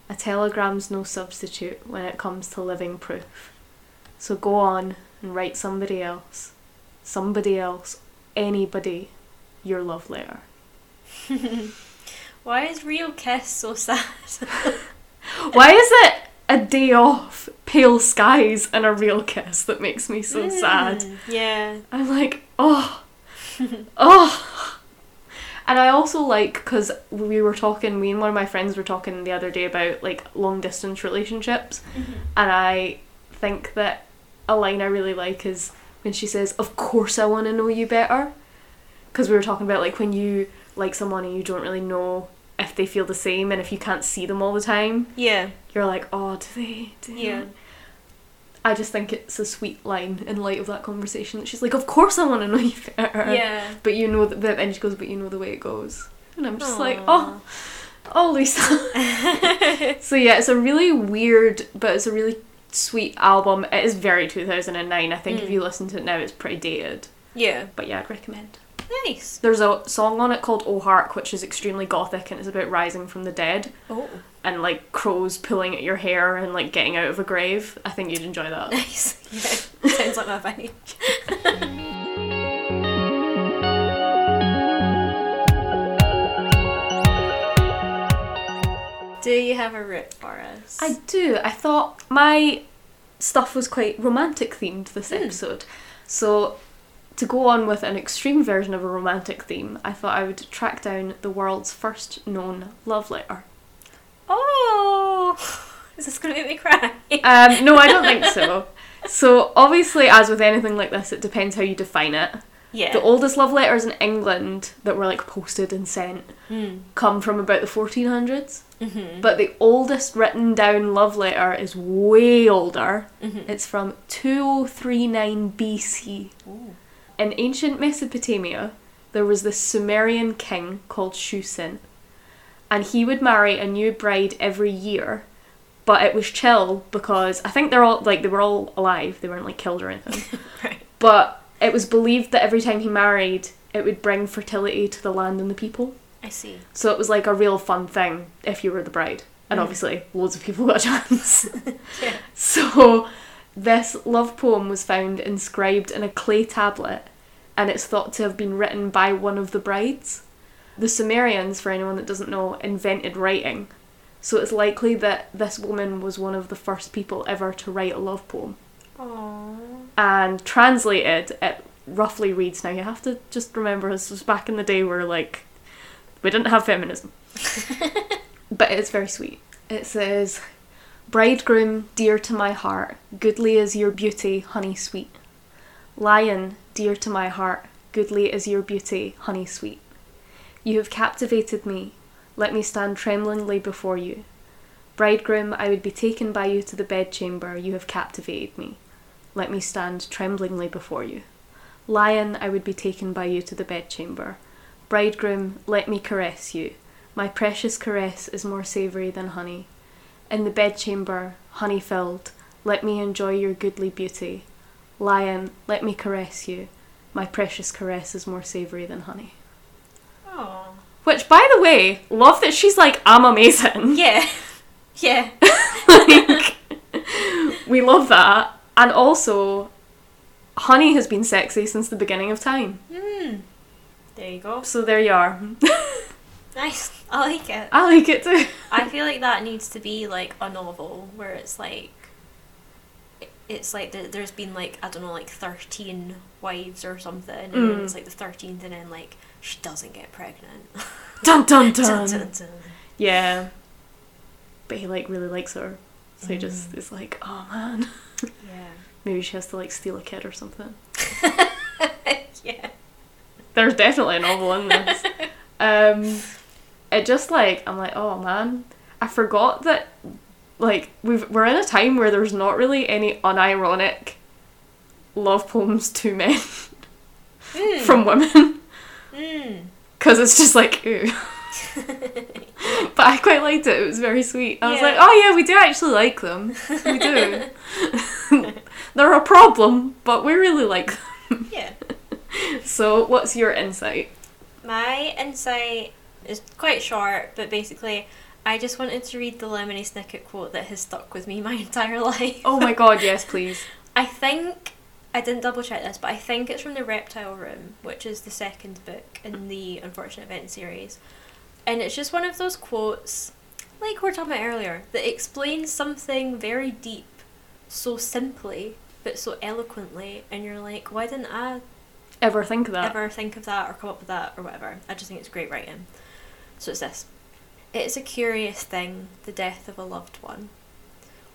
A telegram's no substitute when it comes to living proof. So go on and write somebody else, somebody else, anybody, your love letter. Why is Real Kiss so sad? Why is it a day off, pale skies, and a real kiss that makes me so sad? Mm, Yeah. I'm like, oh, oh. And I also like because we were talking, me and one of my friends were talking the other day about like long distance relationships, mm-hmm. and I think that a line I really like is when she says, "Of course I want to know you better," because we were talking about like when you like someone and you don't really know if they feel the same, and if you can't see them all the time, Yeah. you're like, "Oh, do they?" Do Yeah. not?" I just think it's a sweet line in light of that conversation. That she's like, "Of course I want to know you better." Yeah. But you know that, and she goes, "But you know the way it goes." And I'm just like, "Oh, oh, Lisa." so yeah, it's a really weird, but it's a really sweet album. It is very 2009. I think if Mm. you listen to it now, it's pretty dated. Yeah. But yeah, I'd recommend. Nice. There's a song on it called "Oh Hark," which is extremely gothic and it's about rising from the dead Oh. And like crows pulling at your hair and like getting out of a grave. I think you'd enjoy that. Nice. Yeah. Sounds like my vibe. Do you have a route for us? I do. I thought my stuff was quite romantic themed this Hmm. episode. So, to go on with an extreme version of a romantic theme, I thought I would track down the world's first known love letter. Oh, is this gonna make me cry? Um, no, I don't think so. So, obviously, as with anything like this, it depends how you define it. Yeah. The oldest love letters in England that were like posted and sent Mm. come from about the 1400s. Mhm. But the oldest written down love letter is way older. Mhm. It's from 2039 BC. Ooh. In ancient Mesopotamia, there was this Sumerian king called Shu-Sin, and he would marry a new bride every year. But it was chill because I think they're all like they were all alive. They weren't like killed or anything. Right. But it was believed that every time he married, it would bring fertility to the land and the people. I see. So it was like a real fun thing if you were the bride. And Mm. obviously, loads of people got a chance. Yeah. So, this love poem was found inscribed in a clay tablet, and it's thought to have been written by one of the brides. The Sumerians, for anyone that doesn't know, invented writing. So, it's likely that this woman was one of the first people ever to write a love poem. Aww. And translated, it roughly reads now, you have to just remember this was back in the day where, like, we didn't have feminism. but it's very sweet. It says, Bridegroom, dear to my heart, goodly is your beauty, honey sweet. Lion, dear to my heart, goodly is your beauty, honey sweet. You have captivated me, let me stand tremblingly before you. Bridegroom, I would be taken by you to the bedchamber, you have captivated me. Let me stand tremblingly before you. Lion, I would be taken by you to the bedchamber. Bridegroom, let me caress you. My precious caress is more savoury than honey. In the bedchamber, honey filled, let me enjoy your goodly beauty. Lion, let me caress you. My precious caress is more savoury than honey. Aww. Which, by the way, love that she's like, I'm amazing. Yeah. Yeah. like, we love that. And also, honey has been sexy since the beginning of time. Hmm. There you go. So there you are. Nice. I like it. I like it too. I feel like that needs to be like a novel where it's like it's like there- there's been like I don't know like 13 wives or something and Mm. it's like the 13th and then like she doesn't get pregnant. Dun dun Dun, dun. dun, dun. Yeah. But he like really likes her. So he just is like, oh man. Yeah. Maybe she has to like steal a kid or something. yeah. There's definitely a novel in this. um, it just like I'm like, oh man, I forgot that like we've we're in a time where there's not really any unironic love poems to men Mm. from women Mm. because it's just like ooh. but I quite liked it. It was very sweet. I was like, oh yeah, we do actually like them. We do. They're a problem, but we really like them. Yeah. So, what's your insight? My insight is quite short, but basically, I just wanted to read the Lemony Snicket quote that has stuck with me my entire life. Oh my god, yes, please. I think I didn't double check this, but I think it's from the Reptile Room, which is the second book in the Unfortunate Event series, and it's just one of those quotes, like we were talking about earlier, that explains something very deep, so simply but so eloquently, and you're like, why didn't I Ever think of that? ever think of that or come up with that or whatever. I just think it's great writing. So it's this. It is a curious thing, the death of a loved one.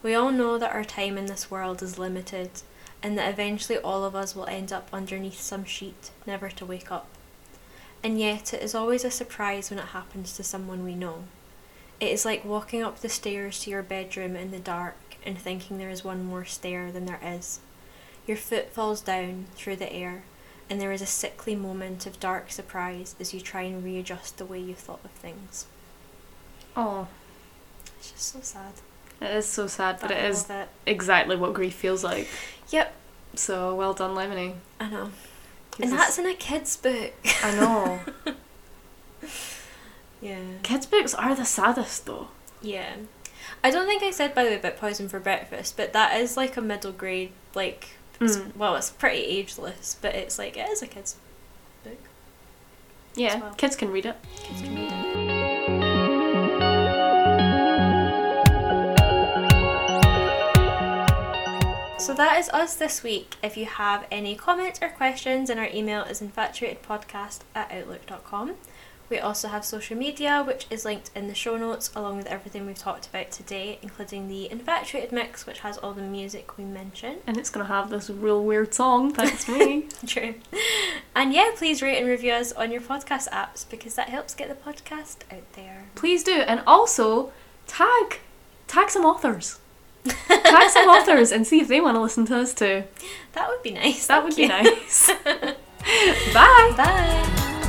We all know that our time in this world is limited and that eventually all of us will end up underneath some sheet, never to wake up. And yet it is always a surprise when it happens to someone we know. It is like walking up the stairs to your bedroom in the dark and thinking there is one more stair than there is. Your foot falls down through the air, and there is a sickly moment of dark surprise as you try and readjust the way you thought of things. Oh, It's just so sad. it is so sad, but I it is it. exactly what grief feels like. Yep, So well done, Lemony. I know. Gives and us- that's in a kid's book. I know. yeah. Kids' books are the saddest though. Yeah. I don't think I said by the way about Poison for Breakfast, but that is like a middle grade like it's- Mm. well, it's pretty ageless, but it's like it is a kid's book. Yeah, well. kids can read it. Kids can read it. So that is us this week. If you have any comments or questions, then our email is infatuatedpodcast at outlook.com. We also have social media, which is linked in the show notes, along with everything we've talked about today, including the Infatuated Mix, which has all the music we mentioned. And it's gonna have this real weird song, thanks me. True. And yeah, please rate and review us on your podcast apps because that helps get the podcast out there. Please do. And also tag tag some authors. Tag some authors and see if they want to listen to us too. That would be nice. That would be nice. Bye. Bye.